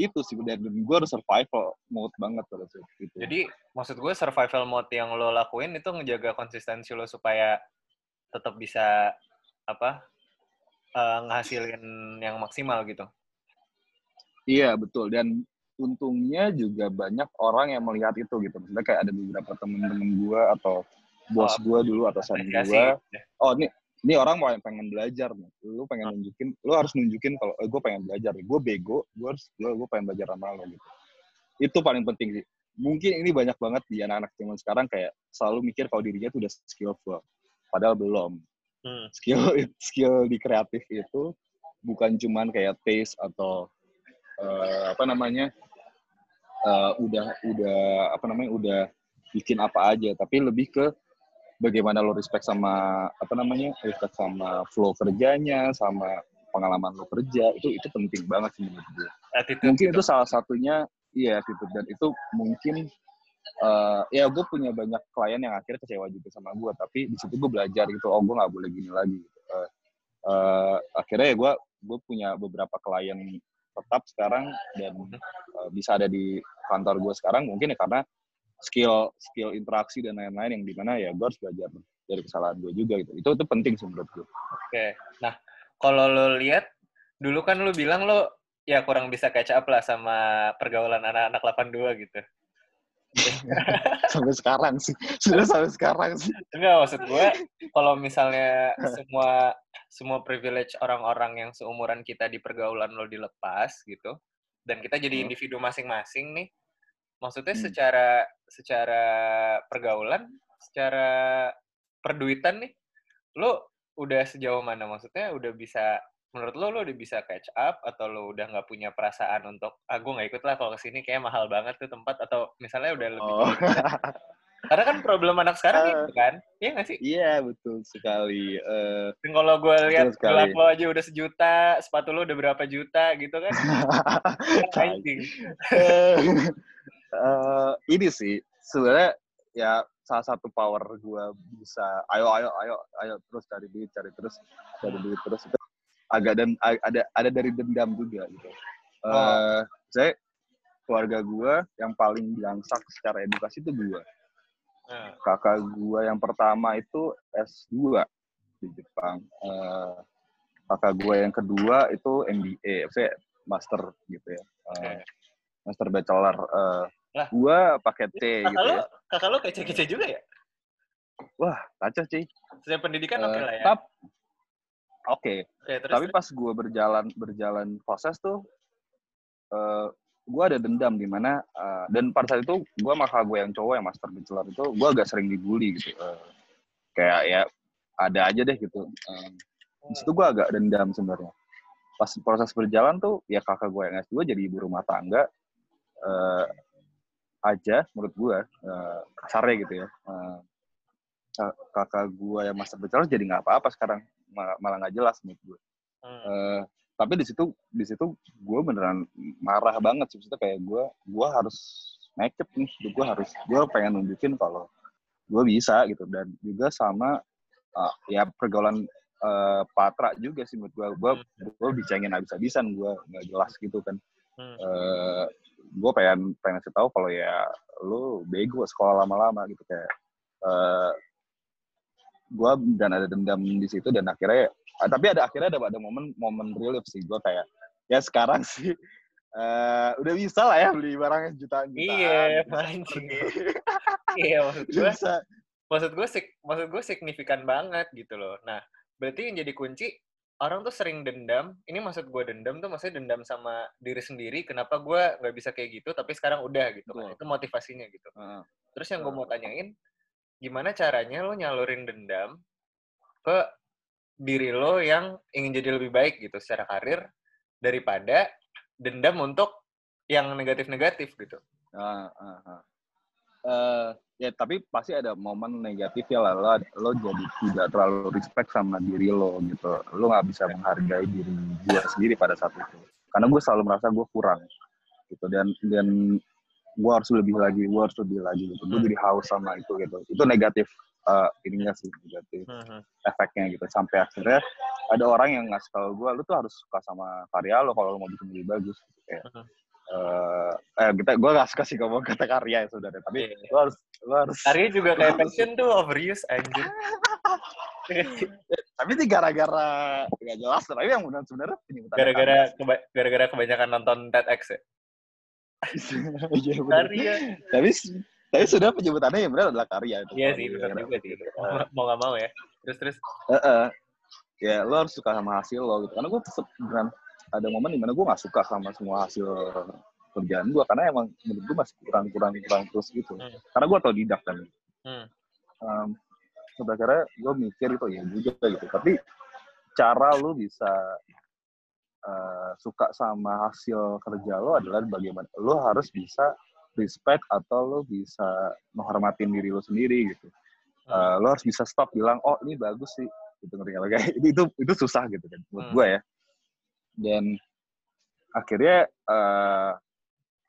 itu sih dan gue harus survival mode banget pada saat itu. Jadi maksud gue survival mode yang lo lakuin itu ngejaga konsistensi lo supaya tetap bisa apa uh, ngasilin yang maksimal gitu. Iya betul dan untungnya juga banyak orang yang melihat itu gitu. Maksudnya kayak ada beberapa temen-temen gue atau bos oh, gue dulu atau gue. Ya. Oh ini ini orang mau pengen belajar nih lu pengen nunjukin lu harus nunjukin kalau eh, gue pengen belajar gue bego gue harus gue pengen belajar sama lo gitu itu paling penting sih mungkin ini banyak banget di anak-anak zaman sekarang kayak selalu mikir kalau dirinya tuh udah skillful padahal belum hmm. skill skill di kreatif itu bukan cuman kayak taste atau uh, apa namanya uh, udah udah apa namanya udah bikin apa aja. Tapi lebih ke bagaimana lo respect sama apa namanya respect sama flow kerjanya sama pengalaman lo kerja itu itu penting banget sih menurut gue. Mungkin itu salah satunya iya attitude. Dan itu mungkin uh, ya gue punya banyak klien yang akhirnya kecewa juga sama gue. Tapi di situ gue belajar gitu oh gue nggak boleh gini lagi uh, uh, akhirnya ya gue gue punya beberapa klien tetap sekarang dan uh, bisa ada di kantor gue sekarang mungkin ya karena skill skill interaksi dan lain-lain yang di mana ya gue harus belajar dari kesalahan gue juga gitu itu itu penting sih menurut gue. Oke, nah kalau lo lihat dulu kan lo bilang lo ya kurang bisa catch up lah sama pergaulan anak-anak 82 gitu. sampai sekarang sih sudah sampai sekarang sih enggak maksud gue kalau misalnya semua semua privilege orang-orang yang seumuran kita di pergaulan lo dilepas gitu dan kita jadi hmm. individu masing-masing nih Maksudnya hmm. secara secara pergaulan, secara perduitan nih, lo udah sejauh mana? Maksudnya udah bisa menurut lo lo udah bisa catch up atau lo udah nggak punya perasaan untuk ah gue nggak ikut lah kalau ke sini kayak mahal banget tuh tempat atau misalnya udah lebih Oh. karena kan problem anak sekarang Eh. gitu kan iya nggak sih Iya betul sekali. Eh, Dan kalau gue lihat gelap lo aja udah sejuta sepatu lo udah berapa juta gitu kan anjing eh, eh, ini sih sebenarnya ya salah satu power gue bisa ayo ayo ayo ayo terus cari duit cari terus cari duit terus itu agak dan ada ada dari dendam juga gitu. Eh, saya keluarga gue yang paling belangsak secara edukasi itu gue. Nah, Kakak gue yang pertama itu S2 di Jepang. Eh, kakak gue yang kedua itu MBA, saya master gitu ya. Eh, Oke. master bachelor. Eh, Lah. gue pakai T kakak gitu lo ya. kakak lo kece-kece juga ya Wah, kacau sih. saya pendidikan oke Eh, lah ya tap- Oke, oke terus tapi pas gue berjalan berjalan proses tuh, eh gue ada dendam di mana eh, dan pada saat itu gue maka gue yang cowok yang master bachelor itu gue agak sering dibully gitu. Eh, kayak ya ada aja deh gitu. Eh, di situ gue agak dendam sebenarnya. Pas proses berjalan tuh ya kakak gue yang S2 jadi ibu rumah tangga eh, aja menurut gue eh, kasarnya gitu ya. Ka- kakak gue yang master bachelor jadi nggak apa-apa sekarang malah nggak jelas menurut gue. Hmm. Eh, tapi di situ di situ gue beneran marah banget sih kayak gue gue harus make it nih gue harus gue pengen nunjukin kalau gue bisa gitu dan juga sama uh, ya pergaulan uh, Patra juga sih menurut gue gue gue bicangin habis-habisan gue nggak jelas gitu kan Hmm. Eh gue pengen pengen kasih tahu kalau ya lu bego sekolah lama-lama gitu kayak eh gue dan ada dendam di situ dan akhirnya ah, tapi ada akhirnya ada ada momen momen relief sih. Gue kayak ya sekarang sih eh udah bisa lah ya beli barang jutaan jutaan Iya, gitu. iya maksud gue bisa. maksud gue maksud gue signifikan banget gitu loh. Nah berarti yang jadi kunci orang tuh sering dendam. Ini maksud gue dendam tuh maksudnya dendam sama diri sendiri kenapa gue nggak bisa kayak gitu tapi sekarang udah gitu kan. Itu motivasinya gitu. Heeh. terus yang gue mau tanyain gimana caranya lo nyalurin dendam ke diri lo yang ingin jadi lebih baik gitu secara karir daripada dendam untuk yang negatif-negatif gitu? Ah, ah, ah. Eh, ya tapi pasti ada momen negatif ya lah lo, lo jadi tidak terlalu respect sama diri lo gitu. Lo nggak bisa menghargai diri gue sendiri pada saat itu. Karena gue selalu merasa gue kurang gitu dan dan gue harus lebih lagi gue harus lebih lagi gitu gue Hmm. jadi haus sama itu gitu itu negatif eh ininya sih negatif Mhm. efeknya gitu sampai akhirnya ada orang yang ngasih tahu gue lu tuh harus suka sama karya lo kalau lo mau bikin lebih bagus gitu kayak Mhm. eh eh kita gue gak suka sih ngomong kata karya ya saudara tapi Iya. lo harus lo harus Karya juga kayak passion tuh overuse anjir. tapi ini gara-gara gak jelas tapi yang benar sebenarnya gara-gara keba- gara-gara kebanyakan nonton TEDx ya. iya benar Karya. tapi tapi sudah penyebutannya yang benar adalah karya itu Iya sih, benar juga sih. gitu. Mau nggak mau ya. Terus terus. Eh, eh. ya lo harus suka sama hasil lo gitu karena gue beneran ada momen di mana gue gak suka sama semua hasil kerjaan gue karena emang menurut gue masih kurang kurang kurang terus gitu Hmm. karena gue tau didak kan Hmm. um, sampai akhirnya gue mikir itu ya juga gitu tapi cara lo bisa uh, suka sama hasil kerja lo adalah bagaimana lo harus bisa respect atau lo bisa menghormatin diri lo sendiri gitu Uh, lo harus bisa stop bilang oh ini bagus sih gitu ngerti nggak? kayak itu itu itu susah gitu kan buat Hmm. gue ya dan akhirnya uh,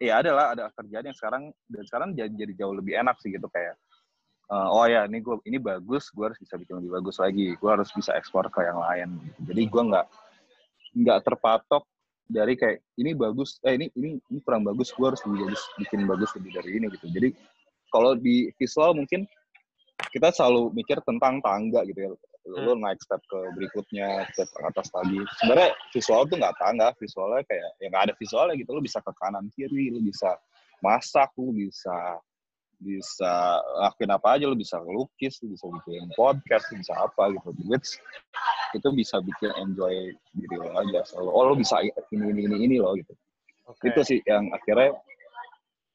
ya adalah ada kerjaan yang sekarang dan sekarang jadi, jadi jauh lebih enak sih gitu kayak uh, oh ya ini gue ini bagus gue harus bisa bikin lebih bagus lagi gue harus bisa ekspor ke yang lain gitu. jadi gue nggak nggak terpatok dari kayak ini bagus eh ini ini ini kurang bagus gue harus lebih bagus bikin bagus lebih dari ini gitu. Jadi kalau di visual mungkin kita selalu mikir tentang tangga gitu ya. Lo naik step ke berikutnya step ke atas lagi. Sebenarnya visual tuh nggak tangga visualnya kayak ya nggak ada visualnya gitu. Lo bisa ke kanan kiri lo bisa masak lo bisa bisa lakuin apa aja lo bisa lukis lo bisa bikin podcast lo bisa apa gitu. Which itu bisa bikin enjoy diri lo aja. Selalu oh lo bisa ini ini ini ini lo gitu. Oke. itu sih yang akhirnya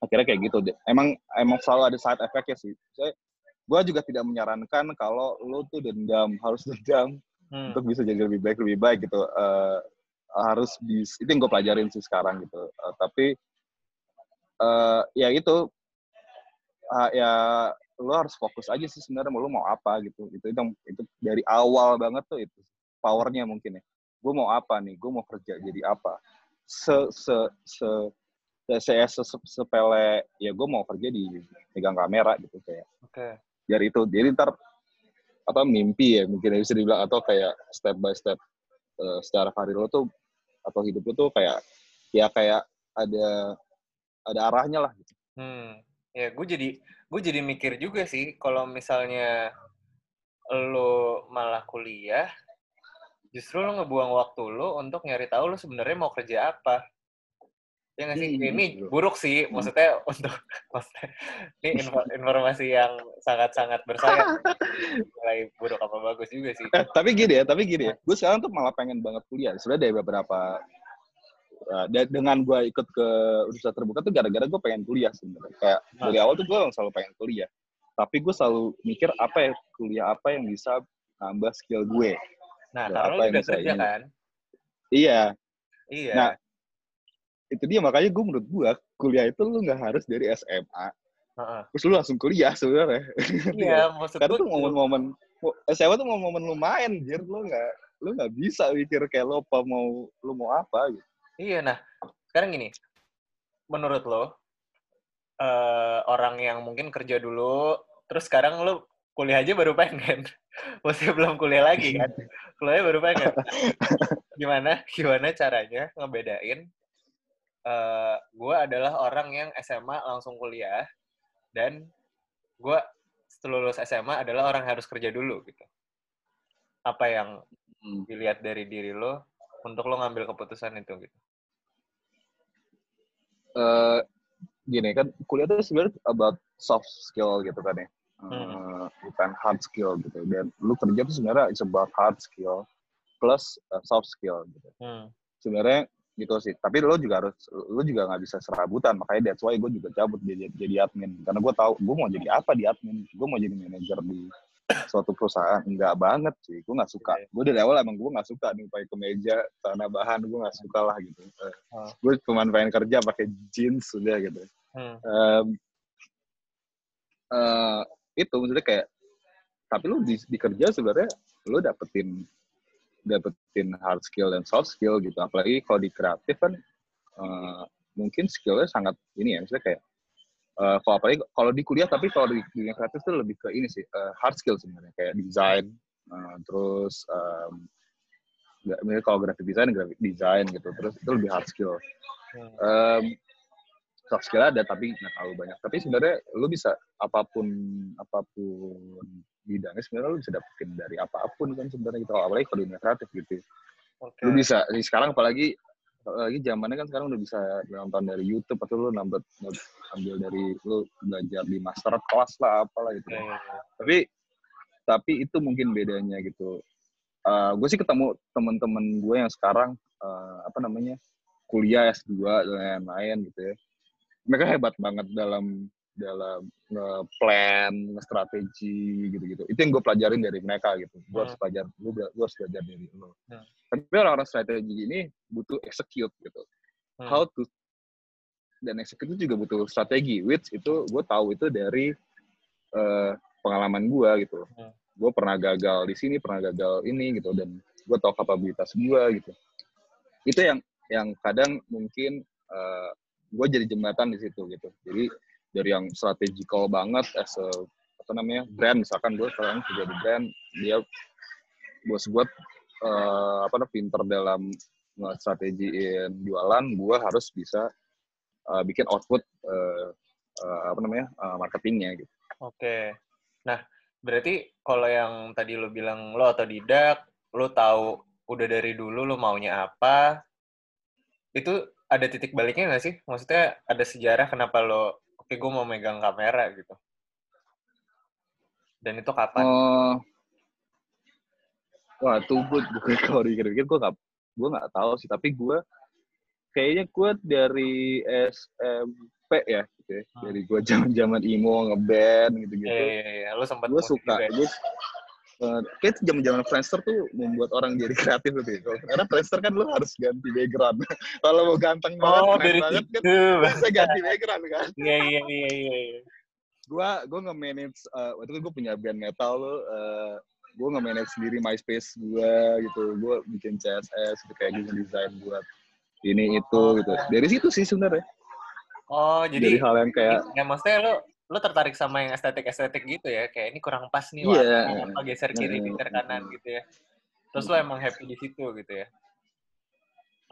akhirnya kayak gitu. Emang emang selalu ada side effect-nya sih. Saya gue juga tidak menyarankan kalau lo tuh dendam harus dendam hmm. untuk bisa jadi lebih baik lebih baik gitu. Uh, harus bis itu yang gue pelajarin sih sekarang gitu. Uh, tapi uh, ya itu uh, ya lo harus fokus aja sih sebenarnya mau lo mau apa gitu itu itu itu dari awal banget tuh itu powernya mungkin ya gue mau apa nih gue mau kerja jadi apa se se se ya saya se, se, sepele ya gue mau kerja di megang kamera gitu kayak okay. dari itu jadi ntar apa mimpi ya mungkin bisa dibilang atau kayak step by step uh, secara karir lo tuh atau hidup lo tuh kayak ya kayak ada ada arahnya lah gitu. Hmm. Ya, gue jadi gue jadi mikir juga sih kalau misalnya lo malah kuliah, justru lo ngebuang waktu lo untuk nyari tahu lo sebenarnya mau kerja apa. Ya nggak sih? Hmm, ini buruk sih, hmm. maksudnya untuk maksudnya, ini informasi yang sangat-sangat bersayap. Mulai buruk apa bagus juga sih. Eh, tapi gini ya, tapi gini ya, gue sekarang tuh malah pengen banget kuliah. Sudah dari beberapa uh, dengan gue ikut ke universitas terbuka tuh gara-gara gue pengen kuliah sebenarnya. Kayak nah. dari awal tuh gue selalu pengen kuliah. Tapi gue selalu mikir apa ya kuliah apa yang bisa nambah skill gue? Nah ya, apa yang bisa kerja ini. kan? Iya. Iya. Nah itu dia. Makanya gue menurut gue kuliah itu lu nggak harus dari SMA uh-uh. terus lu langsung kuliah sebenarnya. Iya maksud karena tuh momen-momen SMA tuh momen-momen lu main jir lu nggak lu nggak bisa mikir kayak lo apa mau lu mau apa gitu Iya, nah sekarang gini, menurut lo uh, orang yang mungkin kerja dulu, terus sekarang lo kuliah aja baru pengen, masih belum kuliah lagi kan? Kuliah baru pengen. Gimana? Gimana caranya ngebedain? Uh, gue adalah orang yang SMA langsung kuliah dan gue setelah lulus SMA adalah orang yang harus kerja dulu gitu. Apa yang hmm. dilihat dari diri lo untuk lo ngambil keputusan itu gitu? Uh, gini kan kuliah itu sebenarnya about soft skill gitu kan ya, uh, hmm. bukan hard skill gitu. Dan lu kerja tuh sebenarnya it's about hard skill plus uh, soft skill gitu. Hmm. Sebenarnya gitu sih. Tapi lo juga harus, lo juga nggak bisa serabutan. Makanya that's why gue juga cabut jadi, jadi admin. Karena gue tahu gue mau jadi apa di admin. Gue mau jadi manajer di suatu perusahaan. Enggak banget sih gue nggak suka. Gue dari awal emang gue nggak suka nih pakai kemeja celana bahan gue nggak suka lah gitu. Uh. gue cuma pengen kerja pakai jeans sudah gitu. Hmm. um, uh, itu maksudnya kayak tapi lu di, di kerja sebenarnya lu dapetin dapetin hard skill dan soft skill gitu. Apalagi kalau di kreatif kan uh, mungkin skillnya sangat ini ya misalnya kayak uh, kalau apalagi kalau di kuliah tapi kalau di dunia kreatif itu lebih ke ini sih uh, hard skill sebenarnya. Kayak desain uh, terus um, misalnya kalau graphic design graphic design gitu terus itu lebih hard skill. Um, soft skill ada tapi nggak terlalu banyak. Tapi sebenarnya lu bisa apa pun apa pun bidangnya sebenarnya lu bisa dapetin dari apa pun kan sebenarnya gitu. Apalagi kalau dunia kreatif gitu. Okay. lu bisa sekarang apalagi lagi zamannya kan sekarang udah bisa nonton dari YouTube atau lu nambah ambil dari lu belajar di master kelas lah apalah gitu. Yeah, yeah, yeah. Tapi tapi itu mungkin bedanya gitu. Uh, gue sih ketemu teman-teman gue yang sekarang uh, apa namanya kuliah S2 dan lain-lain gitu ya. Mereka hebat banget dalam dalam nge-plan, nge-strategi gitu-gitu. Itu yang gue pelajarin dari mereka gitu. Gue harus hmm. belajar, gue, gue harus belajar dari lo. Hmm. Tapi orang-orang strategi ini butuh execute gitu. Hmm. How to dan execute itu juga butuh strategi. Which itu gue tahu itu dari uh, pengalaman gue gitu. Hmm. Gue pernah gagal di sini, pernah gagal ini gitu. Dan gue tahu kapabilitas gue gitu. Itu yang yang kadang mungkin uh, eh, gue jadi jembatan di situ gitu. Jadi dari yang strategikal banget as a apa namanya brand misalkan gue sekarang kerja brand dia bos gue uh, apa namanya pinter dalam strategiin jualan gue harus bisa uh, bikin output uh, uh, apa namanya uh, marketingnya gitu. Oke, nah berarti kalau yang tadi lo bilang lo atau tidak lo tahu udah dari dulu lo maunya apa itu ada titik baliknya nggak sih? Maksudnya ada sejarah kenapa lo oke gue mau megang kamera gitu dan itu kapan uh, wah tuh gue kalau dikira-kira gue gak gue nggak tahu sih tapi gue kayaknya gue dari SMP ya gitu ya. Hmm. dari gue zaman zaman emo ngeband gitu gitu iya, iya, iya. lu sempat gue suka gue uh, kayak zaman-zaman Friendster tuh membuat orang jadi kreatif lebih. Karena Friendster kan lo harus ganti background. Kalau mau ganteng banget, Oh, keren dari banget kan, bisa ganti background kan. Iya, iya, iya, iya. iya. Gua gua nge-manage uh, waktu itu gue punya band metal lo, uh, gue nge-manage sendiri MySpace gue gitu. Gue bikin CSS gitu kayak gue desain buat ini itu gitu. Dari situ sih sebenarnya. Oh, Dari jadi hal yang kayak ya maksudnya lo lo tertarik sama yang estetik-estetik gitu ya, kayak ini kurang pas nih Iya. warnanya, apa geser kiri, Mm, geser mm, kanan gitu ya. Terus lo emang happy di situ gitu ya.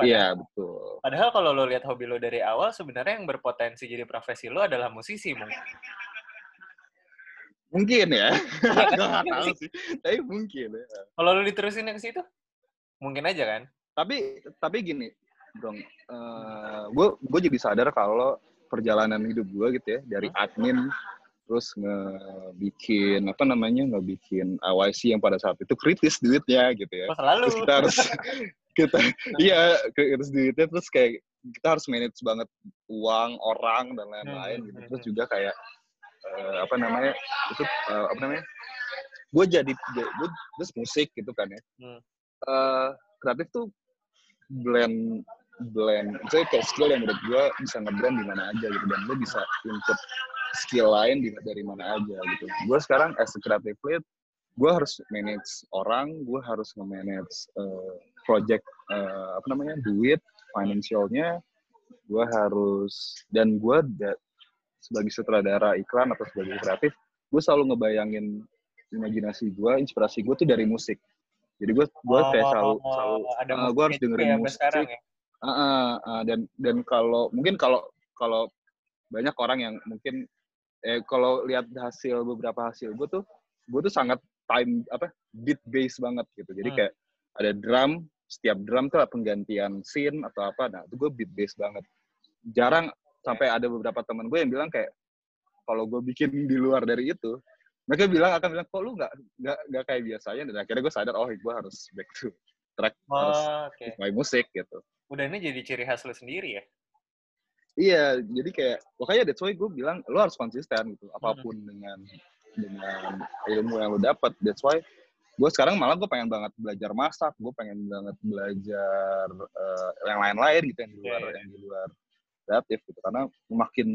Iya betul. Padahal kalau lo lihat hobi lo dari awal, sebenarnya yang berpotensi jadi profesi lo adalah musisi mungkin. Mungkin ya. Iya kan? Iya tahu sih. Tapi mungkin ya. Kalau lo diterusin ke situ, mungkin aja kan. Tapi tapi gini, dong. gue gue jadi sadar kalau perjalanan hidup gue gitu ya dari admin terus ngebikin apa namanya ngebikin AYC yang pada saat itu kritis duitnya gitu ya. Selalu. Terus kita harus kita iya kritis duitnya terus kayak kita harus manage banget uang orang dan lain-lain Hmm, gitu. hmm, Terus hmm. juga kayak eh, apa namanya itu eh, apa namanya gue jadi gue terus musik gitu kan ya Hmm. Eh, kreatif tuh blend blend. Misalnya kayak skill yang menurut gue bisa ngeblend di mana aja gitu. Dan lo bisa input skill lain di, dari mana aja gitu. Gue sekarang as a creative lead gue harus manage orang gue harus nge-manage eh, project eh, apa namanya duit financialnya. Gue harus dan gue da- sebagai sutradara iklan atau sebagai kreatif gue selalu ngebayangin imajinasi gue inspirasi gue tuh dari musik. Jadi gue gue kayak selalu selalu Oh, ada eh, gue harus dengerin ya musik. sekarang ya. Ah, ah, dan dan kalau mungkin kalau kalau banyak orang yang mungkin eh kalau lihat hasil beberapa hasil gue tuh gue tuh sangat time apa beat based banget gitu jadi Hmm. kayak ada drum setiap drum tuh penggantian scene atau apa nah itu gue beat based banget jarang sampai ada beberapa teman gue yang bilang kayak kalau gue bikin di luar dari itu mereka bilang akan bilang kok lu nggak nggak nggak kayak biasanya dan akhirnya gue sadar oh gue harus back to track harus Oh, oke. my musik gitu Udah ini jadi ciri khas lo sendiri ya. Iya, jadi kayak makanya that's why gue bilang lo harus konsisten gitu, apa pun dengan dengan ilmu yang lo dapat. That's why gue sekarang malah gue pengen banget belajar masak, gue pengen banget belajar eh, yang lain-lain gitu yang di luar iya. yang di luar kreatif gitu. Karena makin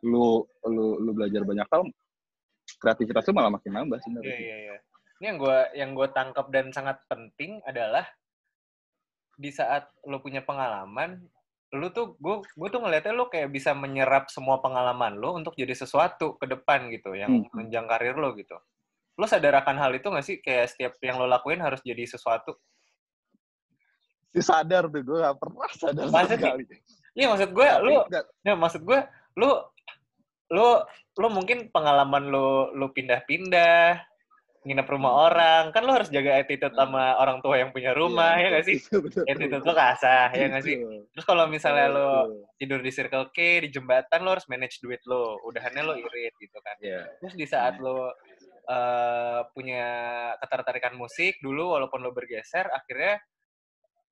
lu lu lu belajar banyak hal, kreativitas lu malah makin nambah Iya, sebenarnya. iya, iya. Ini yang gue yang gue tangkap dan sangat penting adalah di saat lo punya pengalaman, lu tuh gue gue tuh ngeliatnya lo kayak bisa menyerap semua pengalaman lo untuk jadi sesuatu ke depan gitu, yang Hmm. menjang karir lo gitu. Lo sadar akan hal itu nggak sih? Kayak setiap yang lo lakuin harus jadi sesuatu. Si sadar tuh, gue gak pernah sadar sih? sekali. Iya maksud gue, Tapi lo Ya, maksud gue, lu lu lu mungkin pengalaman lu lu pindah-pindah, nginep rumah orang, kan lu harus jaga attitude sama orang tua yang punya rumah, Iya, ya nggak sih? betul, Attitude lu kasah, ya nggak sih? Terus kalau misalnya betul. tidur di Circle K, di jembatan, lu harus manage duit lu. Udahannya lu irit gitu kan. Iya. Terus di saat lu eh, punya ketertarikan musik dulu, walaupun lu bergeser, akhirnya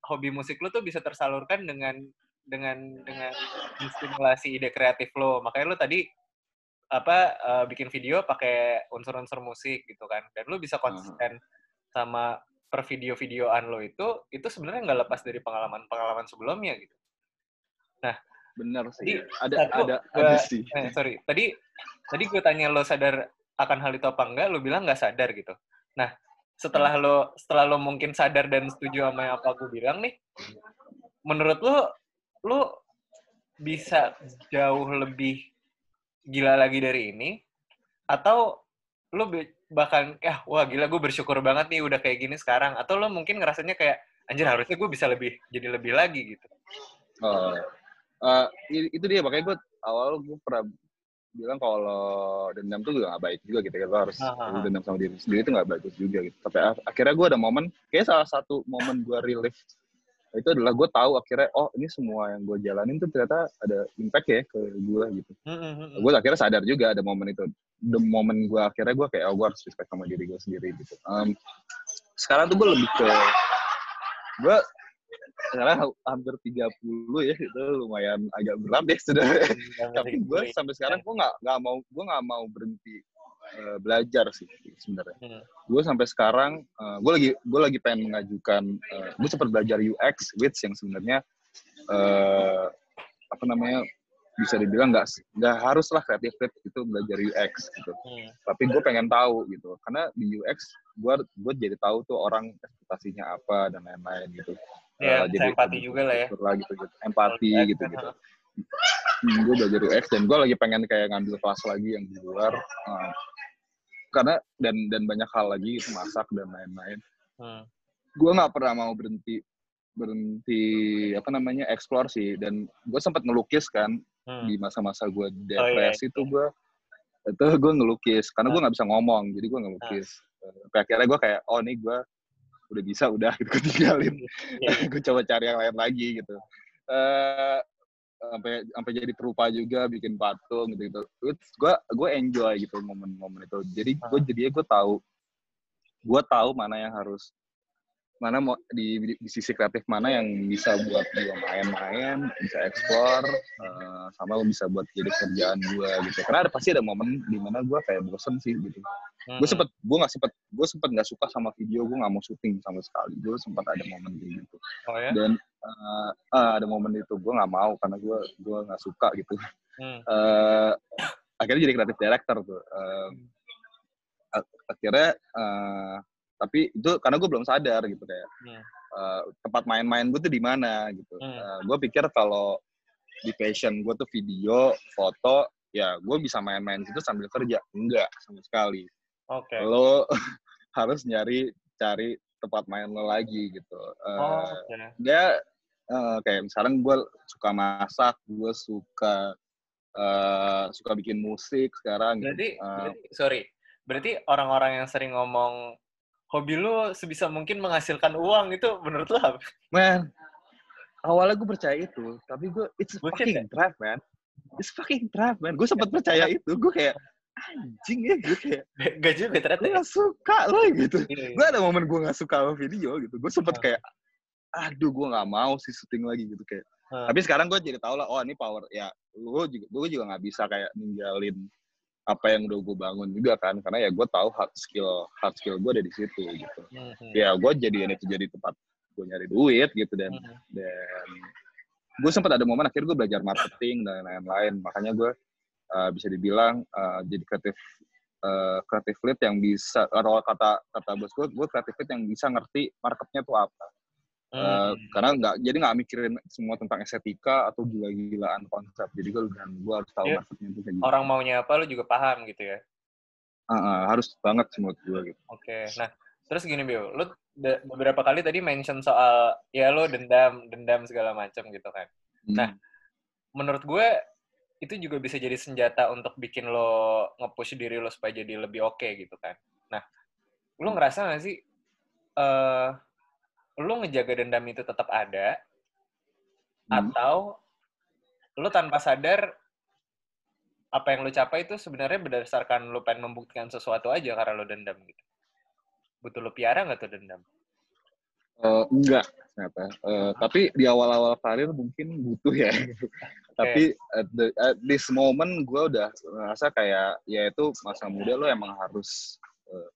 hobi musik lu tuh bisa tersalurkan dengan dengan dengan menstimulasi ide kreatif lo. Makanya lu tadi apa eh, bikin video pakai unsur-unsur musik gitu kan. Dan lu bisa konsisten sama per video-videoan lo itu itu sebenarnya nggak lepas dari pengalaman-pengalaman sebelumnya gitu. Benar sih. Jadi, ada satu, ada gua- ada sih. Eh, sorry, tadi tadi gue tanya lo sadar akan hal itu apa enggak, lo bilang nggak sadar gitu. Nah, setelah lo setelah lo mungkin sadar dan setuju sama yang apa gue bilang nih, menurut lo lo bisa jauh lebih gila lagi dari ini atau lo be- bahkan ya wah gila gue bersyukur banget nih udah kayak gini sekarang atau lo mungkin ngerasanya kayak anjir harusnya gue bisa lebih jadi lebih lagi gitu. Oh. Eh, i- itu dia makanya gue awal gue pernah bilang kalau dendam tuh gak baik juga gitu ya lo harus Ah, ah, ah. lu dendam sama diri sendiri itu gak bagus juga gitu tapi ak- akhirnya gue ada momen kayak salah satu momen gue relief itu adalah gue tahu akhirnya oh ini semua yang gue jalanin tuh ternyata ada impact ya ke gue gitu. Hmm, hmm, hmm, gue akhirnya sadar juga ada momen itu. The momen gue akhirnya gue kayak oh gue harus respect sama diri gue sendiri gitu. Em, sekarang tuh gue lebih ke gue sekarang ha- hampir 30 ya itu lumayan agak berat deh sudah. Yang tapi gue sampai sekarang gue nggak nggak mau gue nggak mau berhenti uh, belajar sih sebenarnya. Hmm. Gue sampai sekarang, uh, gue lagi gue lagi pengen mengajukan, uh, gue sempat belajar UX, which yang sebenarnya uh, apa namanya bisa dibilang nggak nggak haruslah kreatif itu belajar UX gitu. Hmm. Tapi gue pengen tahu gitu, karena di UX gue gue jadi tahu tuh orang ekspektasinya apa dan lain-lain gitu. Ya, uh, jadi empati juga lah ya. Gitu, gitu. Empati gitu gitu. Hmm, gue belajar UX dan gue lagi pengen kayak ngambil kelas lagi yang di luar. Uh, karena dan dan banyak hal lagi itu masak dan lain-lain. Hmm. Gue nggak pernah mau berhenti berhenti apa namanya eksplor sih dan gue sempat ngelukis kan hmm. di masa-masa gue depresi oh, iya. itu gue itu gue ngelukis karena gue nggak bisa ngomong jadi gue ngelukis hmm. akhirnya gue kayak oh nih gue udah bisa udah gitu gue tinggalin yeah. gue coba cari yang lain lagi gitu uh, sampai sampai jadi perupa juga bikin patung gitu gitu gue gue enjoy gitu momen-momen itu. Jadi gue jadi gue tahu gue tahu mana yang harus mana mau di, di, di sisi kreatif mana yang bisa buat gue main-main, bisa eksplor, uh, sama bisa buat jadi kerjaan gue gitu. Karena ada pasti ada momen di mana gue kayak bosen sih gitu. Hmm. Gue sempet, gue nggak sempet, gue sempet nggak suka sama video, gue nggak mau syuting sama sekali. Gue sempat ada momen kayak gitu. Oh, ya? Dan uh, uh, ada momen itu gue nggak mau karena gue gue nggak suka gitu. Hmm. Uh, akhirnya jadi kreatif director tuh. Uh, akhirnya uh, tapi itu karena gue belum sadar gitu kayak hmm. uh, tempat main-main gue tuh di mana gitu hmm. uh, eh, gue pikir kalau di passion gue tuh video foto ya gue bisa main-main situ sambil kerja enggak sama sekali okay. lo harus nyari cari tempat main lo lagi gitu uh, oh, okay. dia uh, kayak misalnya gue suka masak gue suka uh, suka bikin musik sekarang berarti, gitu. uh, berarti sorry berarti orang-orang yang sering ngomong hobi lu sebisa mungkin menghasilkan uang itu menurut lu apa? Man, awalnya gue percaya itu, tapi gue it's Bukan fucking ya? trap, man. It's fucking trap, man. Gue sempat percaya itu, gue kayak anjing ya, gue kayak gak juga ternyata. Gue ya? gak suka loh gitu. Iya, iya. Gue ada momen gue gak suka sama video gitu. Gue sempet hmm. kayak, aduh gue gak mau sih syuting lagi gitu kayak. Hmm. Tapi sekarang gue jadi tau lah, oh ini power ya. Gue juga gue juga nggak bisa kayak ninggalin apa yang udah gue bangun juga kan karena ya gue tahu hard skill hard skill gue ada di situ gitu mm-hmm. ya gue jadi ini jadi tempat gue nyari duit gitu dan mm-hmm. dan gue sempat ada momen akhirnya gue belajar marketing dan lain-lain makanya gue uh, bisa dibilang uh, jadi kreatif uh, kreatif lead yang bisa kalau kata kata bos gue gue kreatif lead yang bisa ngerti marketnya tuh apa Uh, karena nggak jadi nggak mikirin semua tentang estetika atau gila-gilaan konsep jadi gue kan gue harus tahu yeah. maksudnya itu kayak gitu. orang maunya apa lu juga paham gitu ya uh, uh, harus banget semua gue gitu oke okay. nah terus gini Bill lu beberapa kali tadi mention soal ya lu dendam dendam segala macam gitu kan hmm. nah menurut gue itu juga bisa jadi senjata untuk bikin lo nge-push diri lo supaya jadi lebih oke okay, gitu kan nah lu ngerasa gak sih uh, lu ngejaga dendam itu tetap ada hmm. atau lu tanpa sadar apa yang lu capai itu sebenarnya berdasarkan lu pengen membuktikan sesuatu aja karena lu dendam gitu. Butuh lu piara nggak tuh dendam? Uh, enggak ternyata. Uh, tapi di awal-awal karir mungkin butuh ya. Okay. tapi at, the, at this moment gue udah merasa kayak ya itu masa muda lo emang harus uh,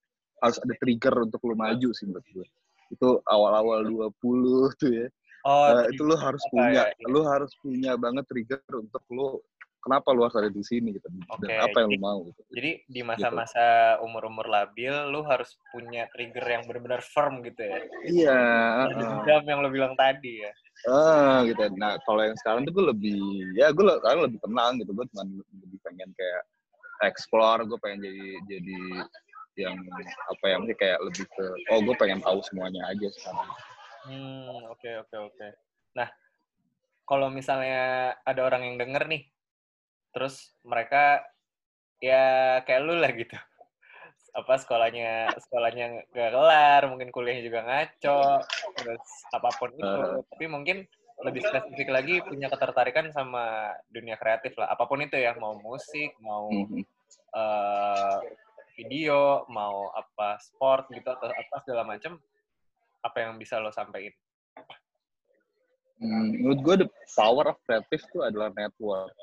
harus ada trigger untuk lo maju sih menurut gue itu awal-awal 20 tuh ya. Oh, uh, itu lo harus punya, ya, ya. lo harus punya banget trigger untuk lo kenapa lo harus ada di sini gitu okay. dan apa yang lo mau gitu. Jadi di gitu. masa-masa gitu. umur-umur labil lo harus punya trigger yang benar-benar firm gitu ya. Iya. Dendam uh, yang lo bilang tadi ya. Ah gitu. Nah kalau yang sekarang tuh gue lebih ya gue sekarang lebih tenang gitu. Gue cuma lebih pengen kayak explore. Gue pengen jadi jadi yang apa ya mungkin kayak lebih ke oh gue pengen tahu semuanya aja sekarang. Hmm oke okay, oke okay, oke. Okay. Nah kalau misalnya ada orang yang denger nih, terus mereka ya kayak lu lah gitu apa sekolahnya sekolahnya gak kelar mungkin kuliahnya juga ngaco terus apa pun itu uh. tapi mungkin lebih spesifik lagi punya ketertarikan sama dunia kreatif lah apa pun itu ya mau musik mau uh, video, mau apa sport gitu atau apa segala macam, apa yang bisa lo sampaikan? Hmm, menurut gue the power of creative itu adalah network.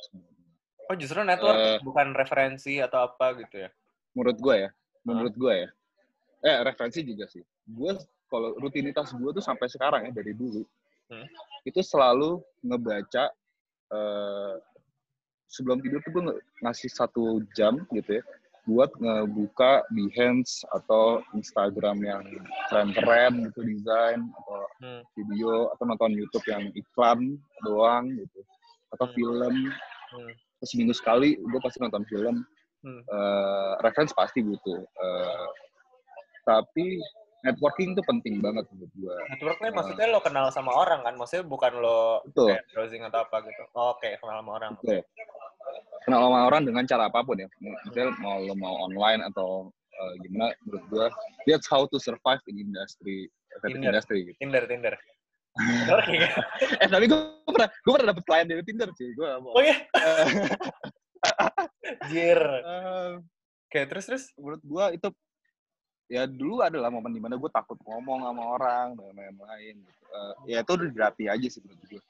Oh justru network uh, bukan referensi atau apa gitu ya? menurut gue ya, menurut gue ya, eh referensi juga sih. Gue kalau rutinitas gue tuh sampai sekarang ya dari dulu Hmm. itu selalu ngebaca eh, sebelum tidur tuh gue ngasih satu jam gitu ya buat ngebuka Behance atau Instagram yang keren-keren gitu desain atau Hmm. video atau nonton YouTube yang iklan doang gitu atau Hmm. film Hmm. Terus seminggu sekali gue pasti nonton film Hmm. Eh, reference pasti butuh Eh, tapi networking itu penting banget menurut gue Networknya maksudnya lo kenal sama orang kan? Maksudnya bukan lo Betul. kayak browsing atau apa gitu. Oh, Oke, kenal sama orang. Oke. Kenal sama orang dengan cara apa pun ya. Misalnya mau lo mau online atau eh, gimana menurut gua that's how to survive in industry Tinder. industry gitu. Tinder, Tinder. Eh tapi gua pernah gua pernah dapet klien dari Tinder sih. Gua mau. Oh iya, jir. Eh, Oke, terus terus. menurut gua itu ya dulu adalah momen di mana gue takut ngomong sama orang dan lain-lain gitu. Eh, ya itu udah dilatih aja sih menurut gue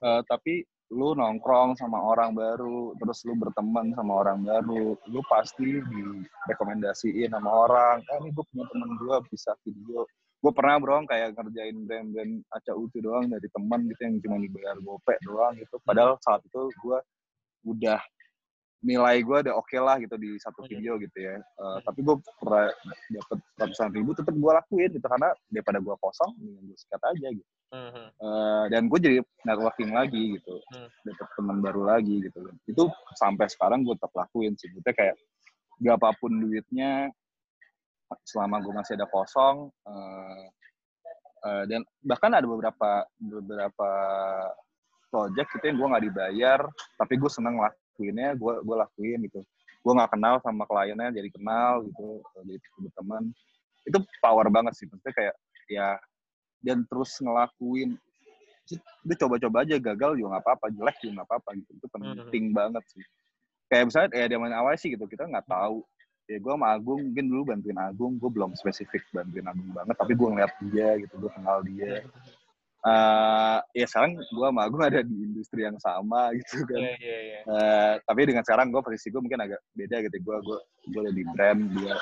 Eh, tapi lu nongkrong sama orang baru terus lu berteman sama orang baru lu pasti direkomendasiin sama orang ah ini gue punya temen gue bisa video. Gue pernah bro kayak ngerjain brand-brand aca ucu doang dari teman gitu yang cuma dibayar gopek doang gitu. Padahal saat itu gue udah nilai gue udah oke lah gitu di satu Hmm. video gitu ya. Eh, tapi gue pernah dapet ratusan ribu tetap gue lakuin gitu. Karena daripada gue kosong gue sikat aja gitu. Eh, dan gue jadi networking lagi gitu. Dapet teman baru lagi gitu. Itu sampai sekarang gue tetap lakuin sih. Maksudnya kayak gak apa pun duitnya selama gue masih ada kosong eh, eh, dan bahkan ada beberapa beberapa project gitu yang gue nggak dibayar tapi gue seneng lakuinnya gue gue lakuin gitu. Gue nggak kenal sama kliennya jadi kenal gitu jadi teman itu power banget sih maksudnya kayak ya dan terus ngelakuin. Udah coba-coba aja gagal juga nggak apa-apa jelek juga nggak apa-apa gitu. Itu penting banget sih. Kayak misalnya ya zaman awal sih gitu kita nggak tahu. Ya gue sama Agung mungkin dulu bantuin Agung gue belum spesifik bantuin Agung banget tapi gue ngeliat dia gitu gue kenal dia Eh, ya sekarang gue sama Agung ada di industri yang sama gitu kan Iya, iya, iya. Eh, tapi dengan sekarang gue posisi gue mungkin agak beda gitu gue gue gue ada di brand dia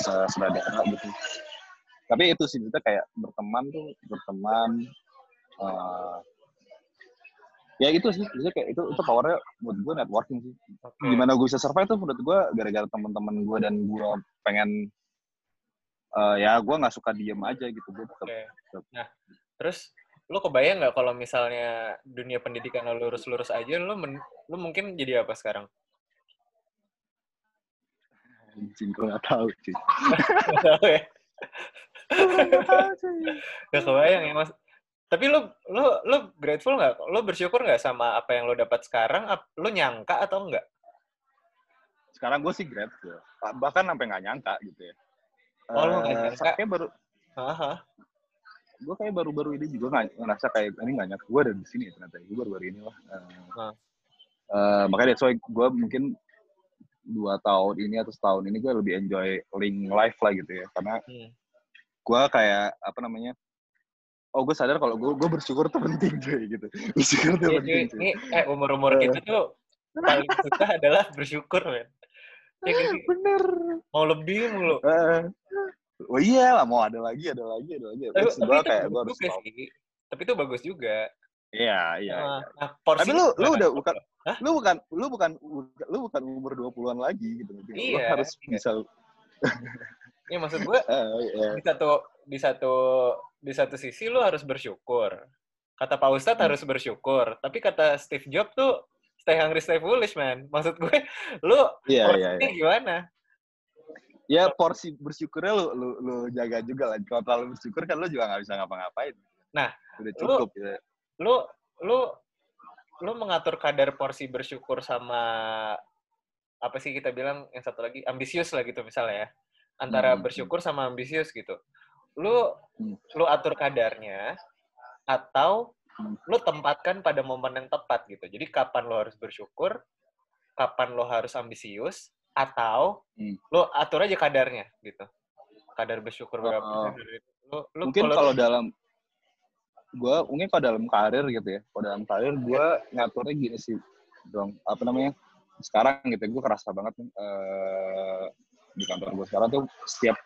se- sutradara gitu tapi itu sih kita kayak berteman tuh berteman eh, ya itu sih Maksudnya kayak itu itu powernya menurut gue networking sih Oke. gimana gue bisa survive tuh menurut gue gara-gara teman-teman gue dan gue pengen eh, ya gue nggak suka diem aja gitu gue tetap Oke. Nah, terus lu kebayang nggak kalau misalnya dunia pendidikan lo lurus-lurus aja, lu men- lu mungkin jadi apa sekarang? anjing gue nggak tahu sih Nggak tahu ya. Gak kebayang ya mas. Tapi lu lu lu grateful nggak? Lu bersyukur nggak sama apa yang lu dapat sekarang? Lu nyangka atau enggak? sekarang gue sih grateful bahkan sampai nggak nyangka gitu ya Oh, lu nggak Eh, nyangka? baru. Gue kayak baru-baru ini juga nggak ngerasa kayak ini nggak nyangka gue ada di sini ya ternyata gue baru-baru ini lah Eh, Hah. eh, makanya that's why gue mungkin dua tahun ini atau setahun ini gue lebih enjoy link life lah gitu ya karena Hmm. gue kayak apa namanya oh gue sadar kalau gue gue bersyukur tuh penting cuy gitu bersyukur tuh penting cuy. Ini eh umur-umur kita tuh paling susah adalah bersyukur, men. Ya, bener mau lebih mulu. Oh iya lah mau ada lagi ada lagi ada lagi Tapi, tapi gue itu kayak gue harus sih. Tapi itu bagus juga. iya iya Nah, iya. nah, porsi tapi lu lu udah bukan Hah? lu bukan lu bukan lu bukan umur 20-an lagi gitu lu Iya, harus iya. bisa Iya maksud gue eh, iya. di satu di satu di satu sisi lu harus bersyukur. Kata Pak Ustadz Hmm. harus bersyukur. Tapi kata Steve Jobs tuh stay hungry, stay foolish, man. Maksud gue, lu Iya, iya, porsinya iya. gimana? Ya porsi bersyukurnya lu lu lu jaga juga lah. Kalau terlalu bersyukur kan lu juga nggak bisa ngapa-ngapain. Nah, udah cukup ya. Lu lu lu mengatur kadar porsi bersyukur sama apa sih kita bilang yang satu lagi ambisius lah gitu misalnya ya. Antara Hmm. bersyukur sama ambisius gitu. Lu Hmm. lu atur kadarnya atau Hmm. lu tempatkan pada momen yang tepat gitu. Jadi kapan lo harus bersyukur, kapan lo harus ambisius, atau Hmm. lu atur aja kadarnya gitu. Kadar bersyukur berapa Oh. persen dari itu. Lu, lu Mungkin kalau dalam gua mungkin kalau dalam karir gitu ya. Kalau dalam karir gua ngaturnya gini sih. Dong, apa namanya? Sekarang gitu gua kerasa banget eh di kantor gue sekarang tuh setiap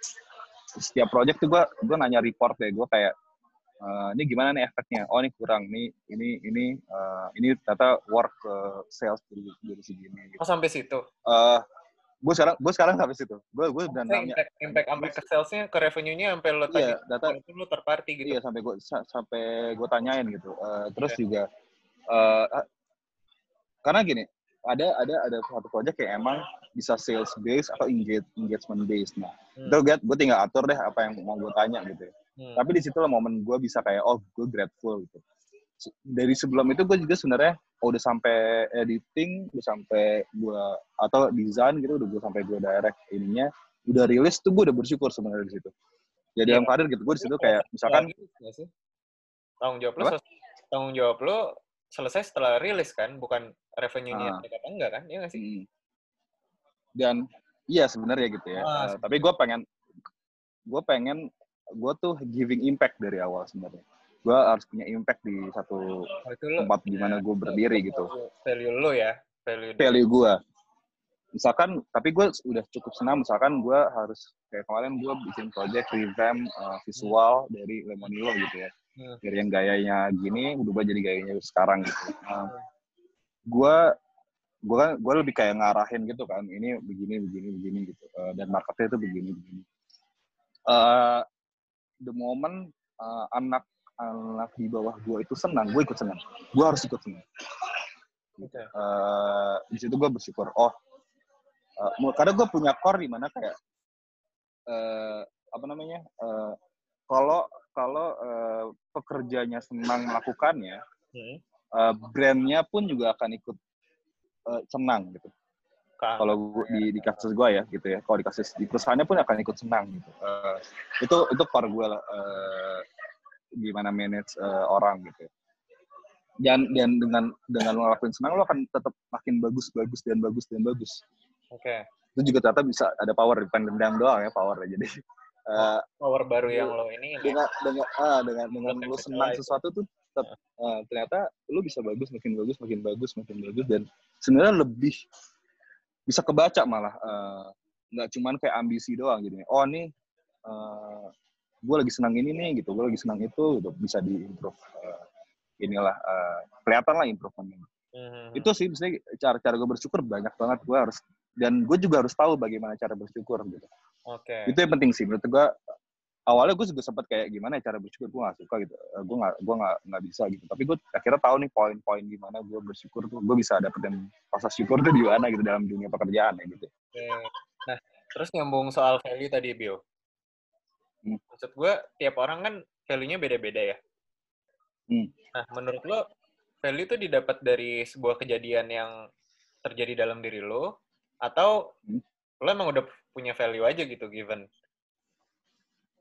setiap project tuh gue gue nanya report deh gue kayak uh, ini gimana nih efeknya oh ini kurang nih ini ini uh, ini ternyata work uh, sales dari, dari segini gitu. oh sampai situ uh, gue sekarang gue sekarang sampai situ gue gue udah nanya impact, impact sampai ke salesnya ke revenue-nya sampai lo tanya iya, data itu lo terparty gitu iya sampai gue sampai gue tanyain gitu uh, terus okay. juga uh, karena gini ada ada ada satu project kayak emang bisa sales base atau engage, engagement base nah hmm. itu gue gue tinggal atur deh apa yang mau gue tanya gitu ya. hmm. tapi di situ lah momen gue bisa kayak oh gue grateful gitu dari sebelum itu gue juga sebenarnya oh, udah sampai editing, udah sampai gue atau desain gitu, udah gue sampai gue direct ininya, udah rilis tuh gue udah bersyukur sebenarnya di situ. Jadi ya, dalam karir gitu, gue di situ kayak misalkan tanggung jawab lo tanggung jawab lo selesai setelah rilis kan, bukan revenue-nya ah. apa enggak kan? Iya nggak sih? Hmm. Dan iya sebenarnya gitu ya. Ah, uh, tapi gue pengen gue pengen gue tuh giving impact dari awal sebenarnya gue harus punya impact di satu oh, tempat di mana gue berdiri gitu. Value lo ya, value. Value gue. Misalkan, tapi gue udah cukup senang. Misalkan gue harus kayak kemarin gue bikin project revamp uh, visual dari Lemonilo gitu ya. Hmm. Dari yang gayanya gini, berubah jadi gayanya sekarang gitu. Uh, gue gue kan gue lebih kayak ngarahin gitu kan ini begini begini begini gitu uh, dan marketnya itu begini begini uh, the moment uh, anak anak di bawah gue itu senang, gue ikut senang. Gue harus ikut senang. Okay. Uh, di situ gue bersyukur. Oh, uh, karena gue punya core di mana kayak uh, apa namanya? Uh, kalau kalau uh, pekerjanya senang melakukannya, hmm. uh, brandnya pun juga akan ikut uh, senang gitu. Kalau di, di kasus gue ya gitu ya, kalau di kasus di perusahaannya pun akan ikut senang gitu. Uh, itu itu core gue lah. Uh, gimana manage uh, orang gitu dan dan dengan dengan ngelakuin senang lo akan tetap makin bagus bagus dan bagus dan bagus. Oke. Okay. itu juga ternyata bisa ada power di dendam doang ya power jadi uh, power baru yang lo ini dengan dengan ah dengan dengan lo senang sesuatu tuh tetap, uh, ternyata lo bisa bagus makin bagus makin bagus makin bagus dan sebenarnya lebih bisa kebaca malah nggak uh, cuman kayak ambisi doang gitu oh nih uh, gue lagi senang ini nih gitu. Gue lagi senang itu gitu. Bisa diimprove uh, inilah uh, kelihatan lah improvementnya. Hmm. itu sih misalnya cara-cara gue bersyukur banyak banget. Gue harus dan gue juga harus tahu bagaimana cara bersyukur gitu. Okay. itu yang penting sih. Menurut gue awalnya gue juga sempat kayak gimana cara bersyukur? Gue gak suka gitu. Uh, gue gak gue gak, gak bisa gitu. Tapi gue akhirnya tahu nih poin-poin gimana gue bersyukur tuh. Gue bisa dapetin rasa syukur tuh di mana gitu dalam dunia pekerjaan ya gitu. Nah terus nyambung soal value tadi Bio Hmm. Maksud gue, tiap orang kan value-nya beda-beda ya. Hmm. Nah, menurut lo, value itu didapat dari sebuah kejadian yang terjadi dalam diri lo, atau hmm. lo emang udah punya value aja gitu, given?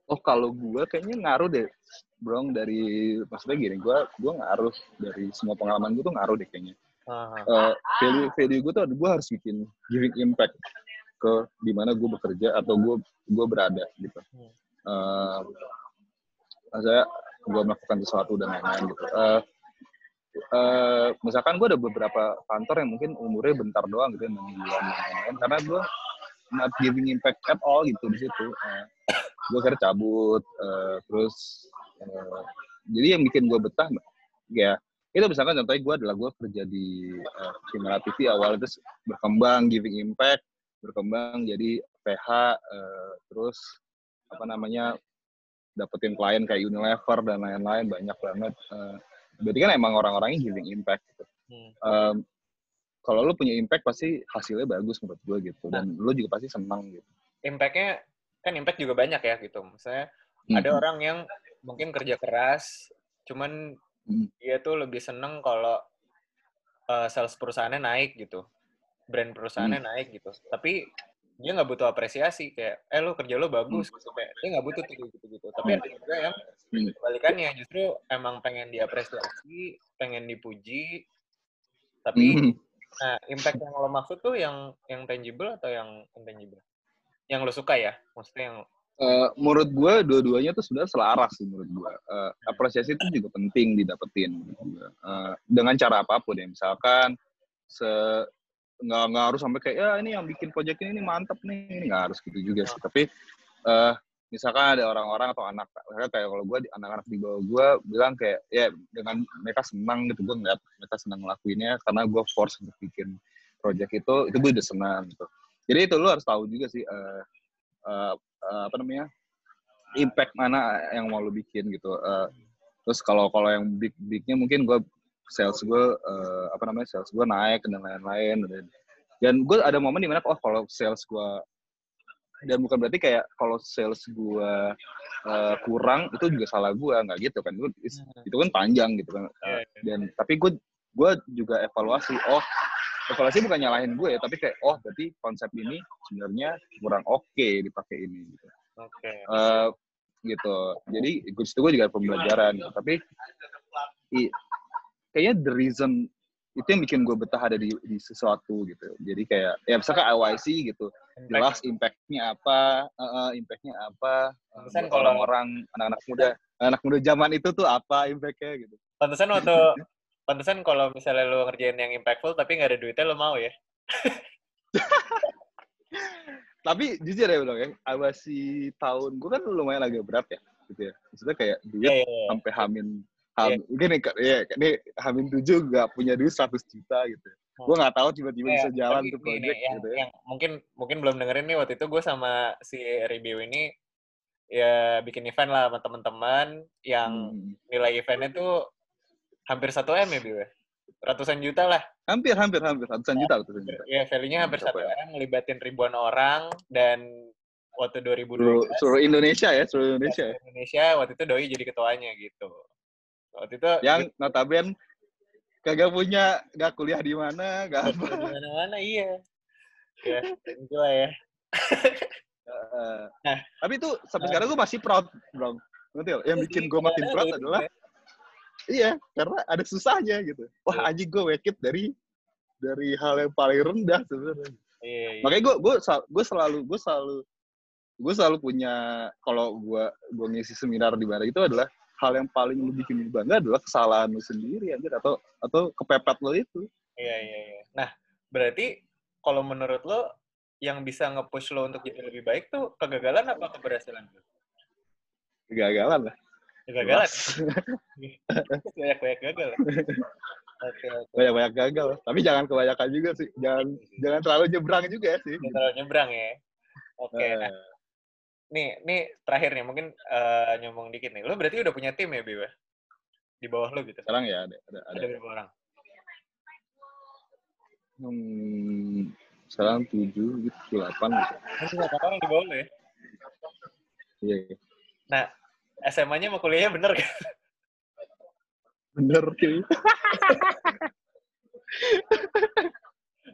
Oh, kalau gue kayaknya ngaruh deh, bro, dari, maksudnya gini, gue gue ngaruh dari semua pengalaman gue tuh ngaruh deh kayaknya. Uh, value value gue tuh gue harus bikin giving impact ke di mana gue bekerja atau gue gue berada gitu. Hmm uh, saya gue melakukan sesuatu dan lain-lain gitu. Uh, uh, misalkan gue ada beberapa kantor yang mungkin umurnya bentar doang gitu, dan lain-lain, karena gue not giving impact at all gitu di situ. Uh, gue kira cabut, uh, terus uh, jadi yang bikin gue betah, ya itu misalkan contohnya gue adalah gue kerja di uh, TV awal terus berkembang giving impact berkembang jadi PH uh, terus apa namanya dapetin klien kayak Unilever dan lain-lain banyak banget. Uh, berarti kan emang orang-orangnya giving impact gitu. Hmm. Um, kalau lu punya impact pasti hasilnya bagus menurut gue gitu dan nah. lu juga pasti senang gitu. Impactnya kan impact juga banyak ya gitu. Misalnya hmm. ada orang yang mungkin kerja keras, cuman hmm. dia tuh lebih seneng kalau uh, sales perusahaannya naik gitu, brand perusahaannya hmm. naik gitu. Tapi dia nggak butuh apresiasi kayak eh lo kerja lo bagus hmm. sampai dia nggak butuh tuh gitu gitu tapi ada juga yang hmm. kebalikannya justru emang pengen diapresiasi pengen dipuji tapi hmm. nah impact yang lo maksud tuh yang yang tangible atau yang intangible yang lo suka ya maksudnya yang Uh, menurut gue dua-duanya tuh sudah selaras sih menurut gue. Uh, apresiasi itu juga penting didapetin. Uh, dengan cara apa pun ya. Misalkan se nggak nggak harus sampai kayak ya ini yang bikin project ini, ini mantep nih. Ini nggak harus gitu juga sih. Tapi uh, misalkan ada orang-orang atau anak kayak kalau gue anak-anak di bawah gue bilang kayak ya dengan mereka senang gitu. Gue ngeliat mereka senang ngelakuinnya karena gue force untuk bikin project itu itu gue udah senang gitu. Jadi itu lu harus tahu juga sih uh, uh, uh, apa namanya impact mana yang mau lu bikin gitu uh, terus kalau kalau yang big bignya mungkin gue sales gue uh, apa namanya sales gue naik dan lain-lain dan dan gue ada momen di mana oh kalau sales gue dan bukan berarti kayak kalau sales gue uh, kurang itu juga salah gue nggak gitu kan itu, hmm. itu kan panjang gitu kan uh, dan tapi gue gue juga evaluasi oh evaluasi bukan nyalahin gue ya tapi kayak oh berarti konsep ini sebenarnya kurang oke okay dipakai ini gitu oke okay. uh, gitu jadi gue itu gue juga pembelajaran gitu. tapi i, kayaknya the reason itu yang bikin gue betah ada di, di sesuatu gitu. Jadi kayak ya misalkan IYC gitu jelas impactnya apa uh, impactnya apa Pantesan kalau orang anak-anak muda anak muda zaman itu tuh apa impactnya gitu. Pantesan waktu pantesan kalau misalnya lo ngerjain yang impactful tapi nggak ada duitnya lo mau ya? Tapi jujur ya bilang ya IYC tahun gue kan lumayan agak berat ya gitu ya. Maksudnya kayak duit yeah, yeah, yeah. sampai hamin Ham, yeah. gini ya ini Hamin tujuh gak punya duit 100 juta gitu. Hmm. Gue nggak tahu tiba-tiba yeah, bisa jalan tuh project yang, gitu ya. Yang mungkin mungkin belum dengerin nih waktu itu gue sama si review ini ya bikin event lah sama teman-teman yang hmm. nilai eventnya tuh hampir satu m ya Biu ya? ratusan juta lah hampir hampir hampir ratusan juta ratusan juta ya value-nya hampir satu ya. m ngelibatin ribuan orang dan waktu 2012 seluruh Indonesia ya seluruh Indonesia ya, Indonesia waktu itu doi jadi ketuanya gitu Waktu itu yang notaben kagak punya gak kuliah di mana, gak apa. Di mana-mana iya. Ya, itu ya. uh, nah, tapi itu sampai uh, sekarang gue masih proud, Bro. Ngerti Yang bikin gue makin proud adalah Iya, karena ada susahnya gitu. Wah, iya. anjing gue wake dari dari hal yang paling rendah sebenarnya. Iya, iya. Makanya gue gue gue selalu gue selalu gue selalu punya kalau gue gue ngisi seminar di mana itu adalah hal yang paling lu bikin bangga adalah kesalahan lu sendiri anjir atau atau kepepet lo itu. Iya iya iya. Nah, berarti kalau menurut lo yang bisa nge-push lo untuk jadi lebih baik tuh kegagalan apa keberhasilan tuh? Kegagalan lah. Kegagalan. Banyak-banyak gagal. Okay, okay. Banyak-banyak gagal. Tapi jangan kebanyakan juga sih. Jangan jangan terlalu nyebrang juga ya sih. Jangan terlalu nyebrang ya. Oke. Okay, uh, nah nih, nih terakhir nih mungkin uh, nyomong dikit nih. Lo berarti udah punya tim ya, Biwa? Di bawah lo gitu? Sekarang ya ada. Ada, ada. ada berapa orang? Hmm, sekarang tujuh gitu, delapan gitu. Masih berapa orang di bawah lo ya? Iya. iya. Nah, SMA-nya mau kuliahnya bener kan? Bener, sih.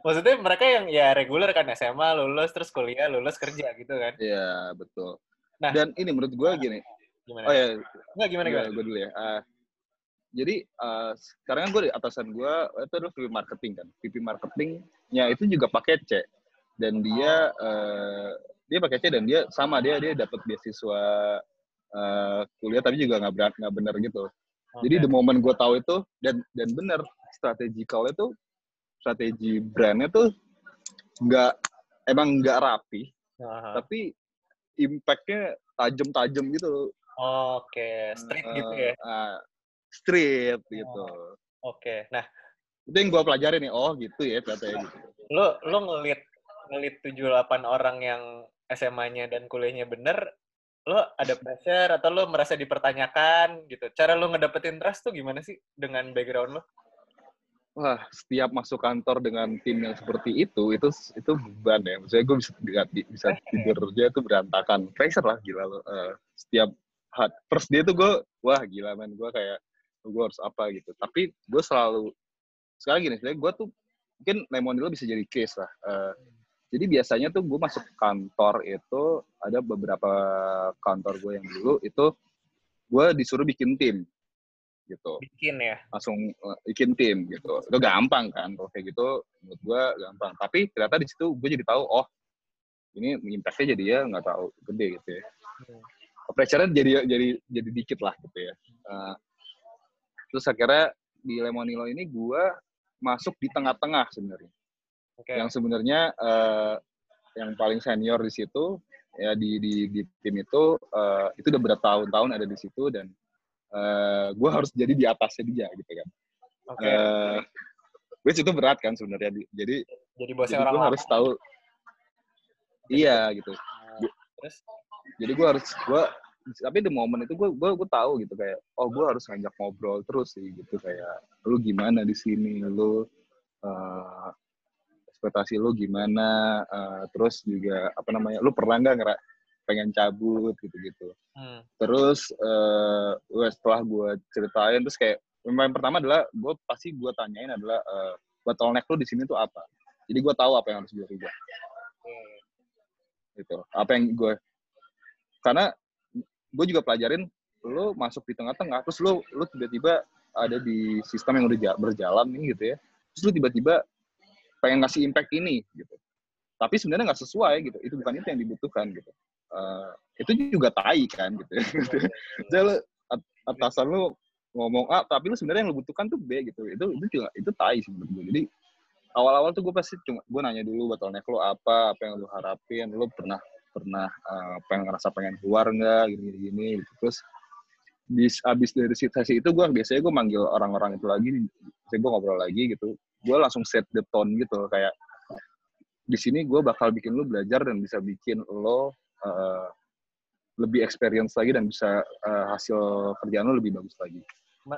maksudnya mereka yang ya reguler kan SMA lulus terus kuliah lulus kerja gitu kan. Iya betul. Nah dan ini menurut gue gini. gimana? Oh ya nggak gimana gimana? gue dulu ya. Uh, jadi uh, sekarang kan gue di atasan gue itu adalah VP marketing kan. VP marketingnya itu juga pakai C. Dan dia uh, dia pakai C dan dia sama dia dia dapat beasiswa uh, kuliah tapi juga nggak berat nggak benar gitu. Okay. jadi the moment gue tahu itu dan dan benar strategical itu strategi brandnya tuh nggak emang nggak rapi, uh-huh. tapi impactnya tajam-tajam gitu. Oke, okay. street uh, gitu ya? Uh, street oh. gitu. Oke, okay. nah itu yang gue pelajari nih. Oh gitu ya katanya gitu. Lo lo ngelit ngelit tujuh delapan orang yang SMA-nya dan kuliahnya bener, lo ada pressure atau lo merasa dipertanyakan gitu. Cara lo ngedapetin trust tuh gimana sih dengan background lo? Wah setiap masuk kantor dengan tim yang seperti itu itu itu beban ya. Maksudnya gue bisa bisa tidur aja itu berantakan. Pressure lah gila lo uh, setiap hat first dia tuh gue wah gila men. Gue kayak gue harus apa gitu. Tapi gue selalu sekarang gini sebenarnya gue tuh mungkin lemon dulu bisa jadi case lah uh, jadi biasanya tuh gue masuk kantor itu ada beberapa kantor gue yang dulu itu gue disuruh bikin tim gitu. Bikin ya. Langsung uh, bikin tim gitu. Itu gampang kan kalau kayak gitu menurut gua gampang. Tapi ternyata di situ gue jadi tahu oh ini impactnya jadi ya nggak tahu gede gitu ya. Hmm. Pressure-nya jadi jadi jadi dikit lah gitu ya. Uh, terus akhirnya di Lemonilo ini gue masuk di tengah-tengah sebenarnya. Okay. Yang sebenarnya uh, yang paling senior di situ ya di di di tim itu uh, itu udah bertahun-tahun ada di situ dan uh, gue harus jadi di atasnya dia gitu kan. Oke. Okay. Uh, which itu berat kan sebenarnya jadi jadi bosnya orang gue harus tahu iya gitu nah, terus jadi gue harus gue tapi di momen itu gue gue gue tahu gitu kayak oh gue harus ngajak ngobrol terus sih gitu kayak lu gimana di sini lu uh, ekspektasi lu gimana uh, terus juga apa namanya lu pernah nggak ngerak pengen cabut gitu-gitu. Hmm. terus uh, setelah gue ceritain terus kayak yang pertama adalah gue pasti gue tanyain adalah uh, bottleneck lu di sini tuh apa? Jadi gue tahu apa yang harus gue rubah. Hmm. gitu. Apa yang gue karena gue juga pelajarin lu masuk di tengah-tengah terus lu lu tiba-tiba ada di sistem yang udah berjalan nih gitu ya. Terus lu tiba-tiba pengen ngasih impact ini gitu. Tapi sebenarnya nggak sesuai gitu. Itu bukan itu yang dibutuhkan gitu uh, itu juga tai kan gitu. Jadi atasan lu ngomong A tapi lu sebenarnya yang lu butuhkan tuh B gitu. Itu itu juga itu tai sih menurut gue jadi awal-awal tuh gue pasti cuma gue nanya dulu bottleneck lu apa apa yang lu harapin. Lu pernah pernah uh, pengen ngerasa pengen keluar nggak? Gini gini gitu. terus di abis dari sesi itu gue biasanya gue manggil orang-orang itu lagi saya gue ngobrol lagi gitu. Gue langsung set the tone gitu kayak di sini gue bakal bikin lu belajar dan bisa bikin lo uh, lebih experience lagi dan bisa uh, hasil kerjaan lo lebih bagus lagi.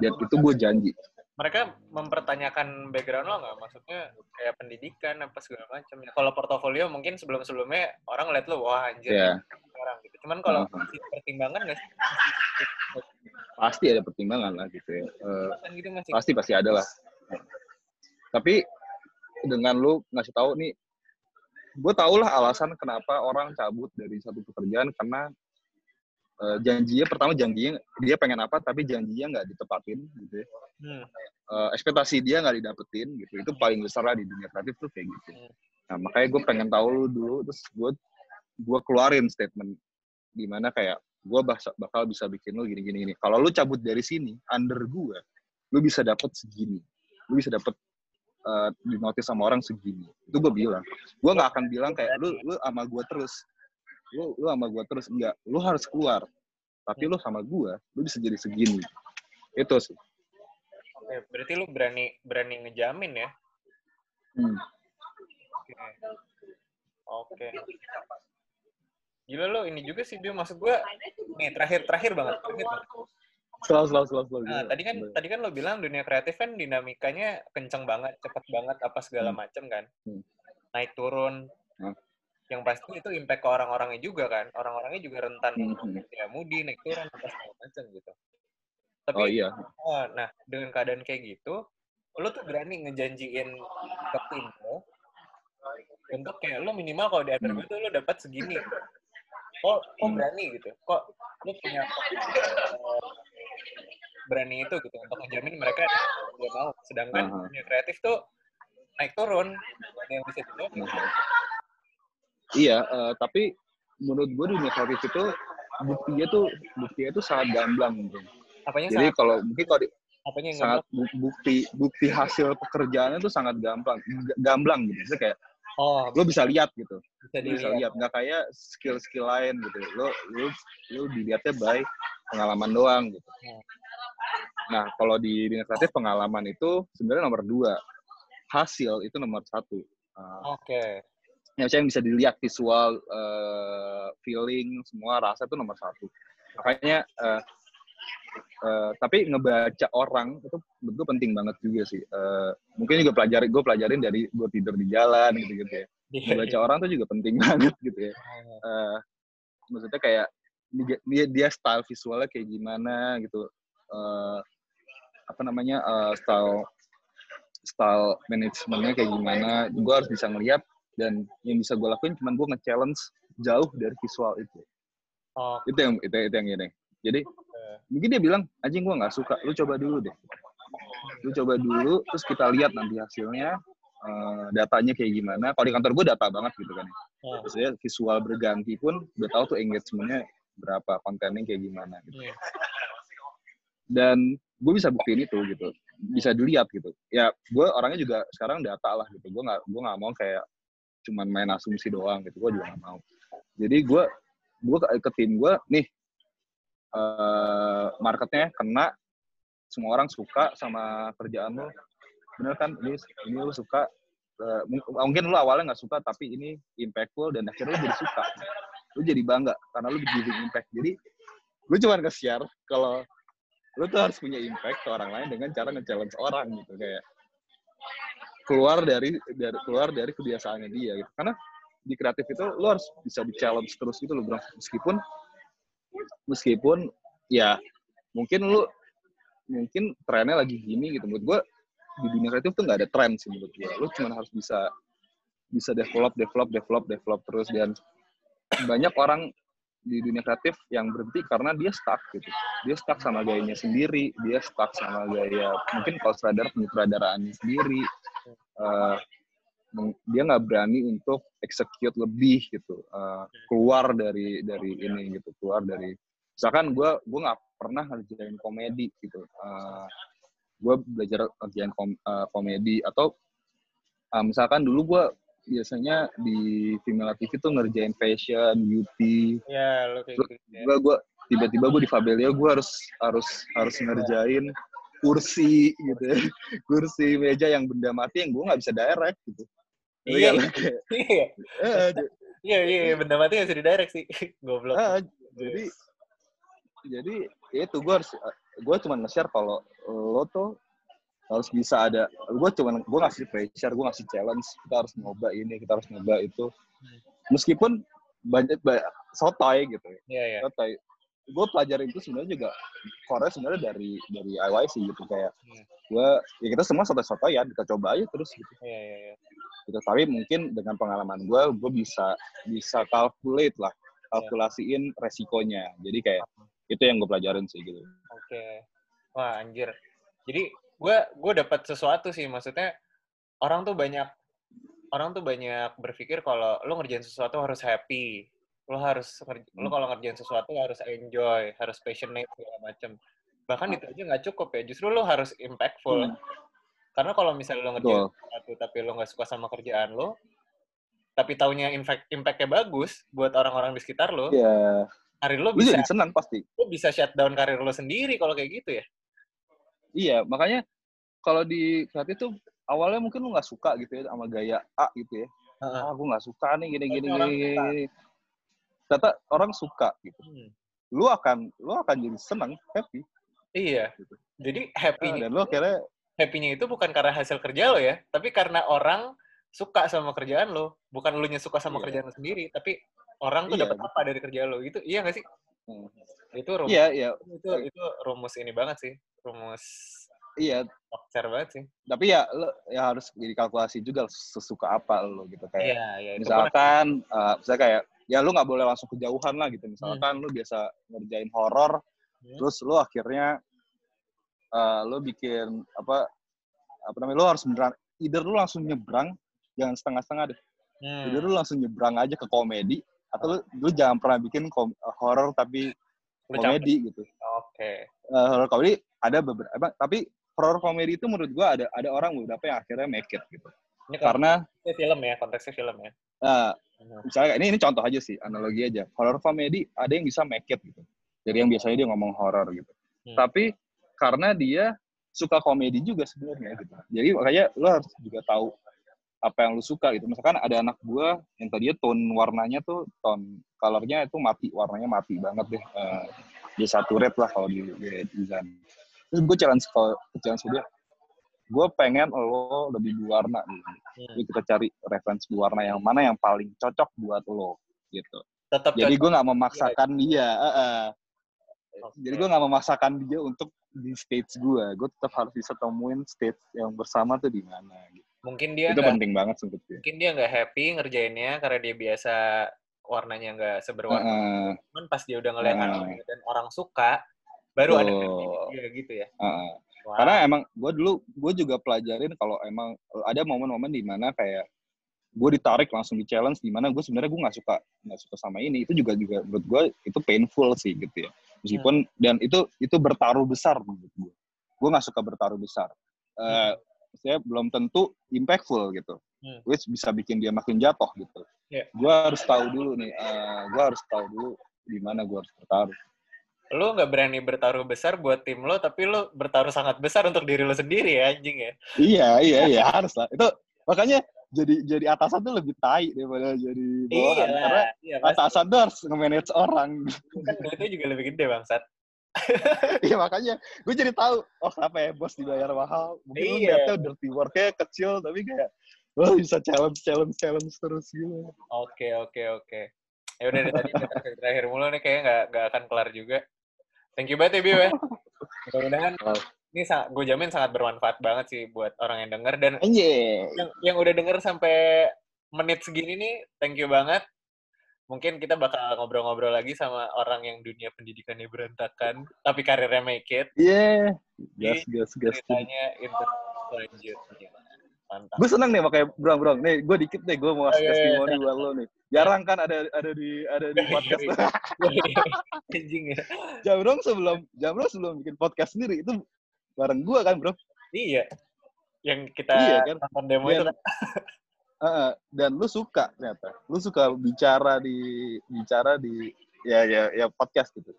Dan itu gue janji. mereka mempertanyakan background lo nggak? Maksudnya kayak pendidikan apa segala macam. Ya kalau portofolio mungkin sebelum sebelumnya orang lihat lo wah anjir yeah. orang gitu. Cuman kalau uh -huh. pertimbangan nggak sih? Pasti ada pertimbangan lah gitu ya. Uh, gitu masih... pasti pasti ada lah. Tapi dengan lu ngasih tahu nih gue tau lah alasan kenapa orang cabut dari satu pekerjaan karena uh, janjinya pertama janjinya dia pengen apa tapi janjinya nggak ditepatin gitu ya. Hmm. Uh, ekspektasi dia nggak didapetin gitu itu paling besar lah di dunia kreatif tuh kayak gitu hmm. nah makanya gue pengen tahu lu dulu terus gue gue keluarin statement di mana kayak gue bakal bisa bikin lu gini gini gini kalau lu cabut dari sini under gue lu bisa dapet segini lu bisa dapet uh, di notice sama orang segini. Itu gue bilang. Gue nggak akan bilang kayak lu lu sama gue terus. Lu lu sama gue terus. Enggak lu harus keluar. Tapi lu sama gue lu bisa jadi segini. Itu sih. Oke berarti lu berani berani ngejamin ya? Hmm. oke. Okay. gila lo ini juga sih dia maksud gue nih terakhir terakhir banget. Terakhir banget Selalu, selalu, selalu, selalu. Nah, tadi kan, tadi kan lo bilang dunia kreatif kan dinamikanya kenceng banget, cepet banget, apa segala hmm. macem kan. Hmm. Naik turun, hmm yang pasti itu impact ke orang-orangnya juga kan orang-orangnya juga rentan mm-hmm. ya mudi naik turun apa segala macam gitu tapi oh, iya. Oh, nah dengan keadaan kayak gitu lo tuh berani ngejanjiin ke tim lo untuk kayak lo minimal kalau di atas mm. tuh lo dapat segini kok kok berani gitu kok lo punya berani itu gitu untuk ngejamin mereka gak mau sedangkan uh-huh. dunia kreatif tuh naik turun yang bisa dijawab uh-huh. Iya, uh, tapi menurut gue dunia kreatif itu buktinya tuh buktinya tuh sangat gamblang gitu. Apanya Jadi kalau mungkin kalau di, Apanya sangat gamblang? bukti bukti hasil pekerjaannya tuh sangat gampang gamblang gitu. Jadi kayak Oh, lo bisa lihat gitu. Bisa, bisa lihat, nggak kayak skill-skill lain gitu. Lo lo lo dilihatnya by pengalaman doang gitu. Hmm. Nah, kalau di dunia kreatif pengalaman itu sebenarnya nomor dua. Hasil itu nomor satu. Uh, Oke. Okay yang saya bisa dilihat visual uh, feeling semua rasa itu nomor satu makanya uh, uh, tapi ngebaca orang itu gue penting banget juga sih uh, mungkin juga pelajari gue pelajarin dari gue tidur di jalan gitu gitu ya iya. ngebaca orang tuh juga penting banget gitu ya uh, maksudnya kayak dia dia style visualnya kayak gimana gitu. Uh, apa namanya uh, style style manajemennya kayak gimana. Gue harus bisa ngeliat dan yang bisa gue lakuin cuma gue nge-challenge jauh dari visual itu. Oh. itu yang itu, itu yang ini jadi okay. mungkin dia bilang anjing gue nggak suka. Lu coba dulu deh. Lu coba dulu terus kita lihat nanti hasilnya uh, datanya kayak gimana. Kalau di kantor gue data banget gitu kan. Oh. maksudnya visual berganti pun udah tahu tuh engagementnya berapa kontennya kayak gimana gitu. Yeah. dan gue bisa buktiin itu gitu bisa dilihat gitu. Ya gue orangnya juga sekarang data lah gitu. Gue nggak gue nggak mau kayak cuman main asumsi doang gitu. Gue juga nggak mau. Jadi gue gue ke, ke tim gue nih uh, marketnya kena semua orang suka sama kerjaan lo bener kan ini ini lo suka uh, mungkin lo awalnya nggak suka tapi ini impactful dan akhirnya lo jadi suka lo jadi bangga karena lo giving impact. Jadi gue cuma nge-share kalau lo tuh harus punya impact ke orang lain dengan cara nge-challenge orang gitu kayak keluar dari dari keluar dari kebiasaannya dia gitu. Karena di kreatif itu lo harus bisa di challenge terus gitu lo bro. Meskipun meskipun ya mungkin lo mungkin trennya lagi gini gitu. Menurut gue di dunia kreatif tuh nggak ada tren sih menurut gue lo cuma harus bisa bisa develop develop develop develop terus dan banyak orang di dunia kreatif yang berhenti karena dia stuck gitu. Dia stuck sama gayanya sendiri, dia stuck sama gaya mungkin kalau sutradara penyutradaraannya sendiri. Uh, dia nggak berani untuk execute lebih gitu, uh, keluar dari dari ini gitu, keluar dari misalkan gue gue nggak pernah ngerjain komedi gitu. Uh, gue belajar ngerjain kom, uh, komedi atau uh, misalkan dulu gue biasanya di female TV tuh ngerjain fashion, beauty. Ya, lo kayak gitu. Ya. Gue tiba-tiba gue di Fabelia gue harus harus harus ngerjain kursi gitu ya. kursi meja yang benda mati yang gue nggak bisa direct gitu iya iya iya iya benda mati nggak bisa direct sih goblok uh, jadi jadi itu gue harus gue cuma nge-share kalau lo tuh harus bisa ada gue cuman gue ngasih pressure gue ngasih challenge kita harus nyoba ini kita harus nyoba itu meskipun banyak, banyak sotoy gitu yeah, yeah. sotoy gue pelajarin itu sebenarnya juga Korea sebenarnya dari dari IYC gitu kayak yeah. gue ya kita semua sotoy ya kita coba aja terus gitu yeah, yeah, yeah. gitu tapi mungkin dengan pengalaman gue gue bisa bisa calculate lah kalkulasiin yeah. resikonya jadi kayak itu yang gue pelajarin sih gitu oke okay. wah anjir jadi gue gue dapat sesuatu sih maksudnya orang tuh banyak orang tuh banyak berpikir kalau lo ngerjain sesuatu harus happy lo harus lo kalau ngerjain sesuatu harus enjoy harus passionate segala macem bahkan itu aja nggak cukup ya justru lo harus impactful hmm. karena kalau misalnya lo ngerjain Betul. sesuatu tapi lo nggak suka sama kerjaan lo tapi taunya impact impactnya bagus buat orang-orang di sekitar lo yeah. karir lo bisa jadi senang pasti lo bisa shutdown karir lo sendiri kalau kayak gitu ya Iya, makanya kalau di kreatif tuh awalnya mungkin lu nggak suka gitu ya sama gaya A gitu ya. Uh-huh. Ah, gue nggak suka nih gini gini gini. gini. Ternyata orang suka gitu. Hmm. Lu akan lu akan jadi senang, happy. Iya. Gitu. Jadi happy. Nah, dan lu akhirnya happy-nya itu bukan karena hasil kerja lo ya, tapi karena orang suka sama kerjaan lo, bukan lu nya suka sama iya. kerjaan lo sendiri, tapi orang tuh iya, dapat apa dari kerjaan lo. Itu iya gak sih? Hmm. Itu rumus. Iya, iya. Itu itu rumus ini banget sih rumus iya share banget sih tapi ya lo ya harus dikalkulasi juga sesuka apa lo gitu kayak iya, iya, misalkan uh, misalnya kayak ya lo nggak boleh langsung kejauhan lah gitu misalkan hmm. lo biasa ngerjain horor hmm. terus lo akhirnya uh, lo bikin apa apa namanya lo harus beneran either lo langsung nyebrang jangan setengah-setengah deh hmm. either lo langsung nyebrang aja ke komedi atau lo, lo jangan pernah bikin horor tapi komedi gitu. Oke. Okay. Uh, horror komedi ada beberapa tapi horror komedi itu menurut gua ada ada orang beberapa yang akhirnya make it gitu. Ini karena film ya, konteksnya film ya. Uh, misalnya ini ini contoh aja sih, analogi aja. Horror komedi ada yang bisa make it gitu. Dari yang biasanya dia ngomong horror gitu. Hmm. Tapi karena dia suka komedi juga sebenarnya gitu. Jadi makanya lo harus juga tahu apa yang lu suka gitu. Misalkan ada anak gua yang tadinya tone warnanya tuh tone colornya itu mati, warnanya mati banget deh. Uh, dia satu red lah kalau di, di desain. Terus gue challenge ke challenge dia, gue pengen lo lebih berwarna gitu. Hmm. Jadi kita cari referensi warna yang mana yang paling cocok buat lo gitu. Tetap Jadi gue nggak memaksakan ya. dia. Uh, uh. Okay. Jadi gue nggak memaksakan dia untuk di stage gue. Gue tetap harus bisa temuin stage yang bersama tuh di mana. Gitu mungkin dia itu gak, penting banget sih mungkin dia nggak happy ngerjainnya karena dia biasa warnanya nggak seberwarna uh, cuman pas dia udah ngeliat uh, dan orang suka baru oh, ada dia gitu ya. Uh, wow. karena emang gue dulu gue juga pelajarin kalau emang ada momen-momen di mana kayak gue ditarik langsung di challenge di mana gue sebenarnya gue nggak suka nggak suka sama ini. Itu juga juga menurut gue itu painful sih gitu ya. Meskipun hmm. dan itu itu bertaruh besar menurut gue gue nggak suka bertaruh besar. Uh, saya belum tentu impactful gitu. Hmm. which bisa bikin dia makin jatuh gitu Iya. gue harus tahu dulu nih uh, gue harus tahu dulu di mana gue harus bertaruh Lu nggak berani bertaruh besar buat tim lo, tapi lu bertaruh sangat besar untuk diri lo sendiri ya, anjing ya. iya iya iya harus lah itu makanya jadi jadi atasan tuh lebih tai daripada jadi bawahan Iya, karena iya pasti. atasan tuh harus nge-manage orang Kan duitnya juga lebih gede, Bangsat. Iya makanya gue jadi tahu oh kenapa ya bos dibayar mahal. Mungkin lu Iya. liatnya dirty worknya kecil tapi kayak lo bisa challenge challenge challenge terus gitu. Oke, oke, oke. Ya udah deh, tadi terakhir, terakhir mulu nih kayaknya nggak nggak akan kelar juga. Thank you banget ya, Biu ya. Mudah-mudahan ini gue jamin sangat bermanfaat banget sih buat orang yang denger dan Anjir. yang yang udah denger sampai menit segini nih, thank you banget. Mungkin kita bakal ngobrol-ngobrol lagi sama orang yang dunia pendidikannya berantakan, tapi karirnya make it. Iya. Gas gas gas. Ceritanya itu selanjutnya. Mantap. Gue seneng nih pakai brong brong. Nih gue dikit nih gue mau kasih Oh, iya, iya, testimoni buat lo nih. Jarang kan ada ada di ada di podcast. Anjing ya. Jambrong sebelum Jambrong sebelum bikin podcast sendiri itu bareng gue kan bro. Iya. Yang kita Iya, kan? nonton demo Iya. itu kan. Heeh, dan lu suka ternyata. Lu suka bicara di bicara di ya ya ya podcast gitu.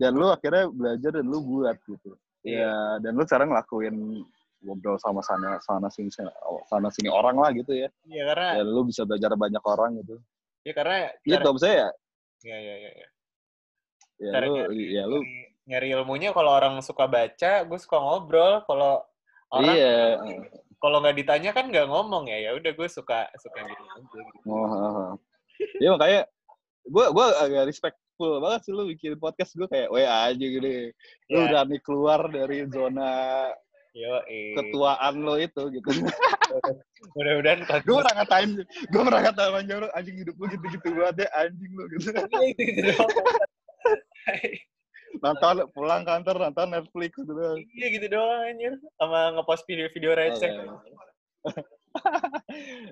Dan lu akhirnya belajar dan lu buat gitu. Iya. Ya, dan lu sekarang ngelakuin ngobrol sama sana sana sini sana sini orang lah gitu ya. Iya karena Dan lu bisa belajar banyak orang gitu. ya karena Gitu cara- maksudnya ya. Iya iya iya. iya. Ya Cara lu nyari- ya lu nyari- ilmunya kalau orang suka baca, gue suka ngobrol. Kalau orang iya. kalau nggak ditanya kan nggak ngomong ya. Ya udah gue suka suka gitu gitu. Oh, oh, oh. Ya makanya gue gue agak respectful banget sih lu bikin podcast gue kayak WA aja gitu. Lu Ya. berani keluar dari zona Yo, eh. ketuaan lo itu gitu. Mudah-mudahan gue pernah ngatain, gue pernah ngatain Jaro, anjing hidup lu gitu-gitu banget ya, anjing lu gitu. Iya, doang. Nonton pulang kantor nonton Netflix gitu. Iya gitu doang anjir. Sama ngepost video-video receh. Oh,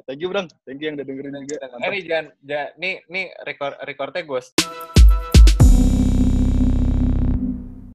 Thank you, Bang. Thank you yang udah dengerin juga. Eh, nih jangan, jangan nih nih record recordnya gue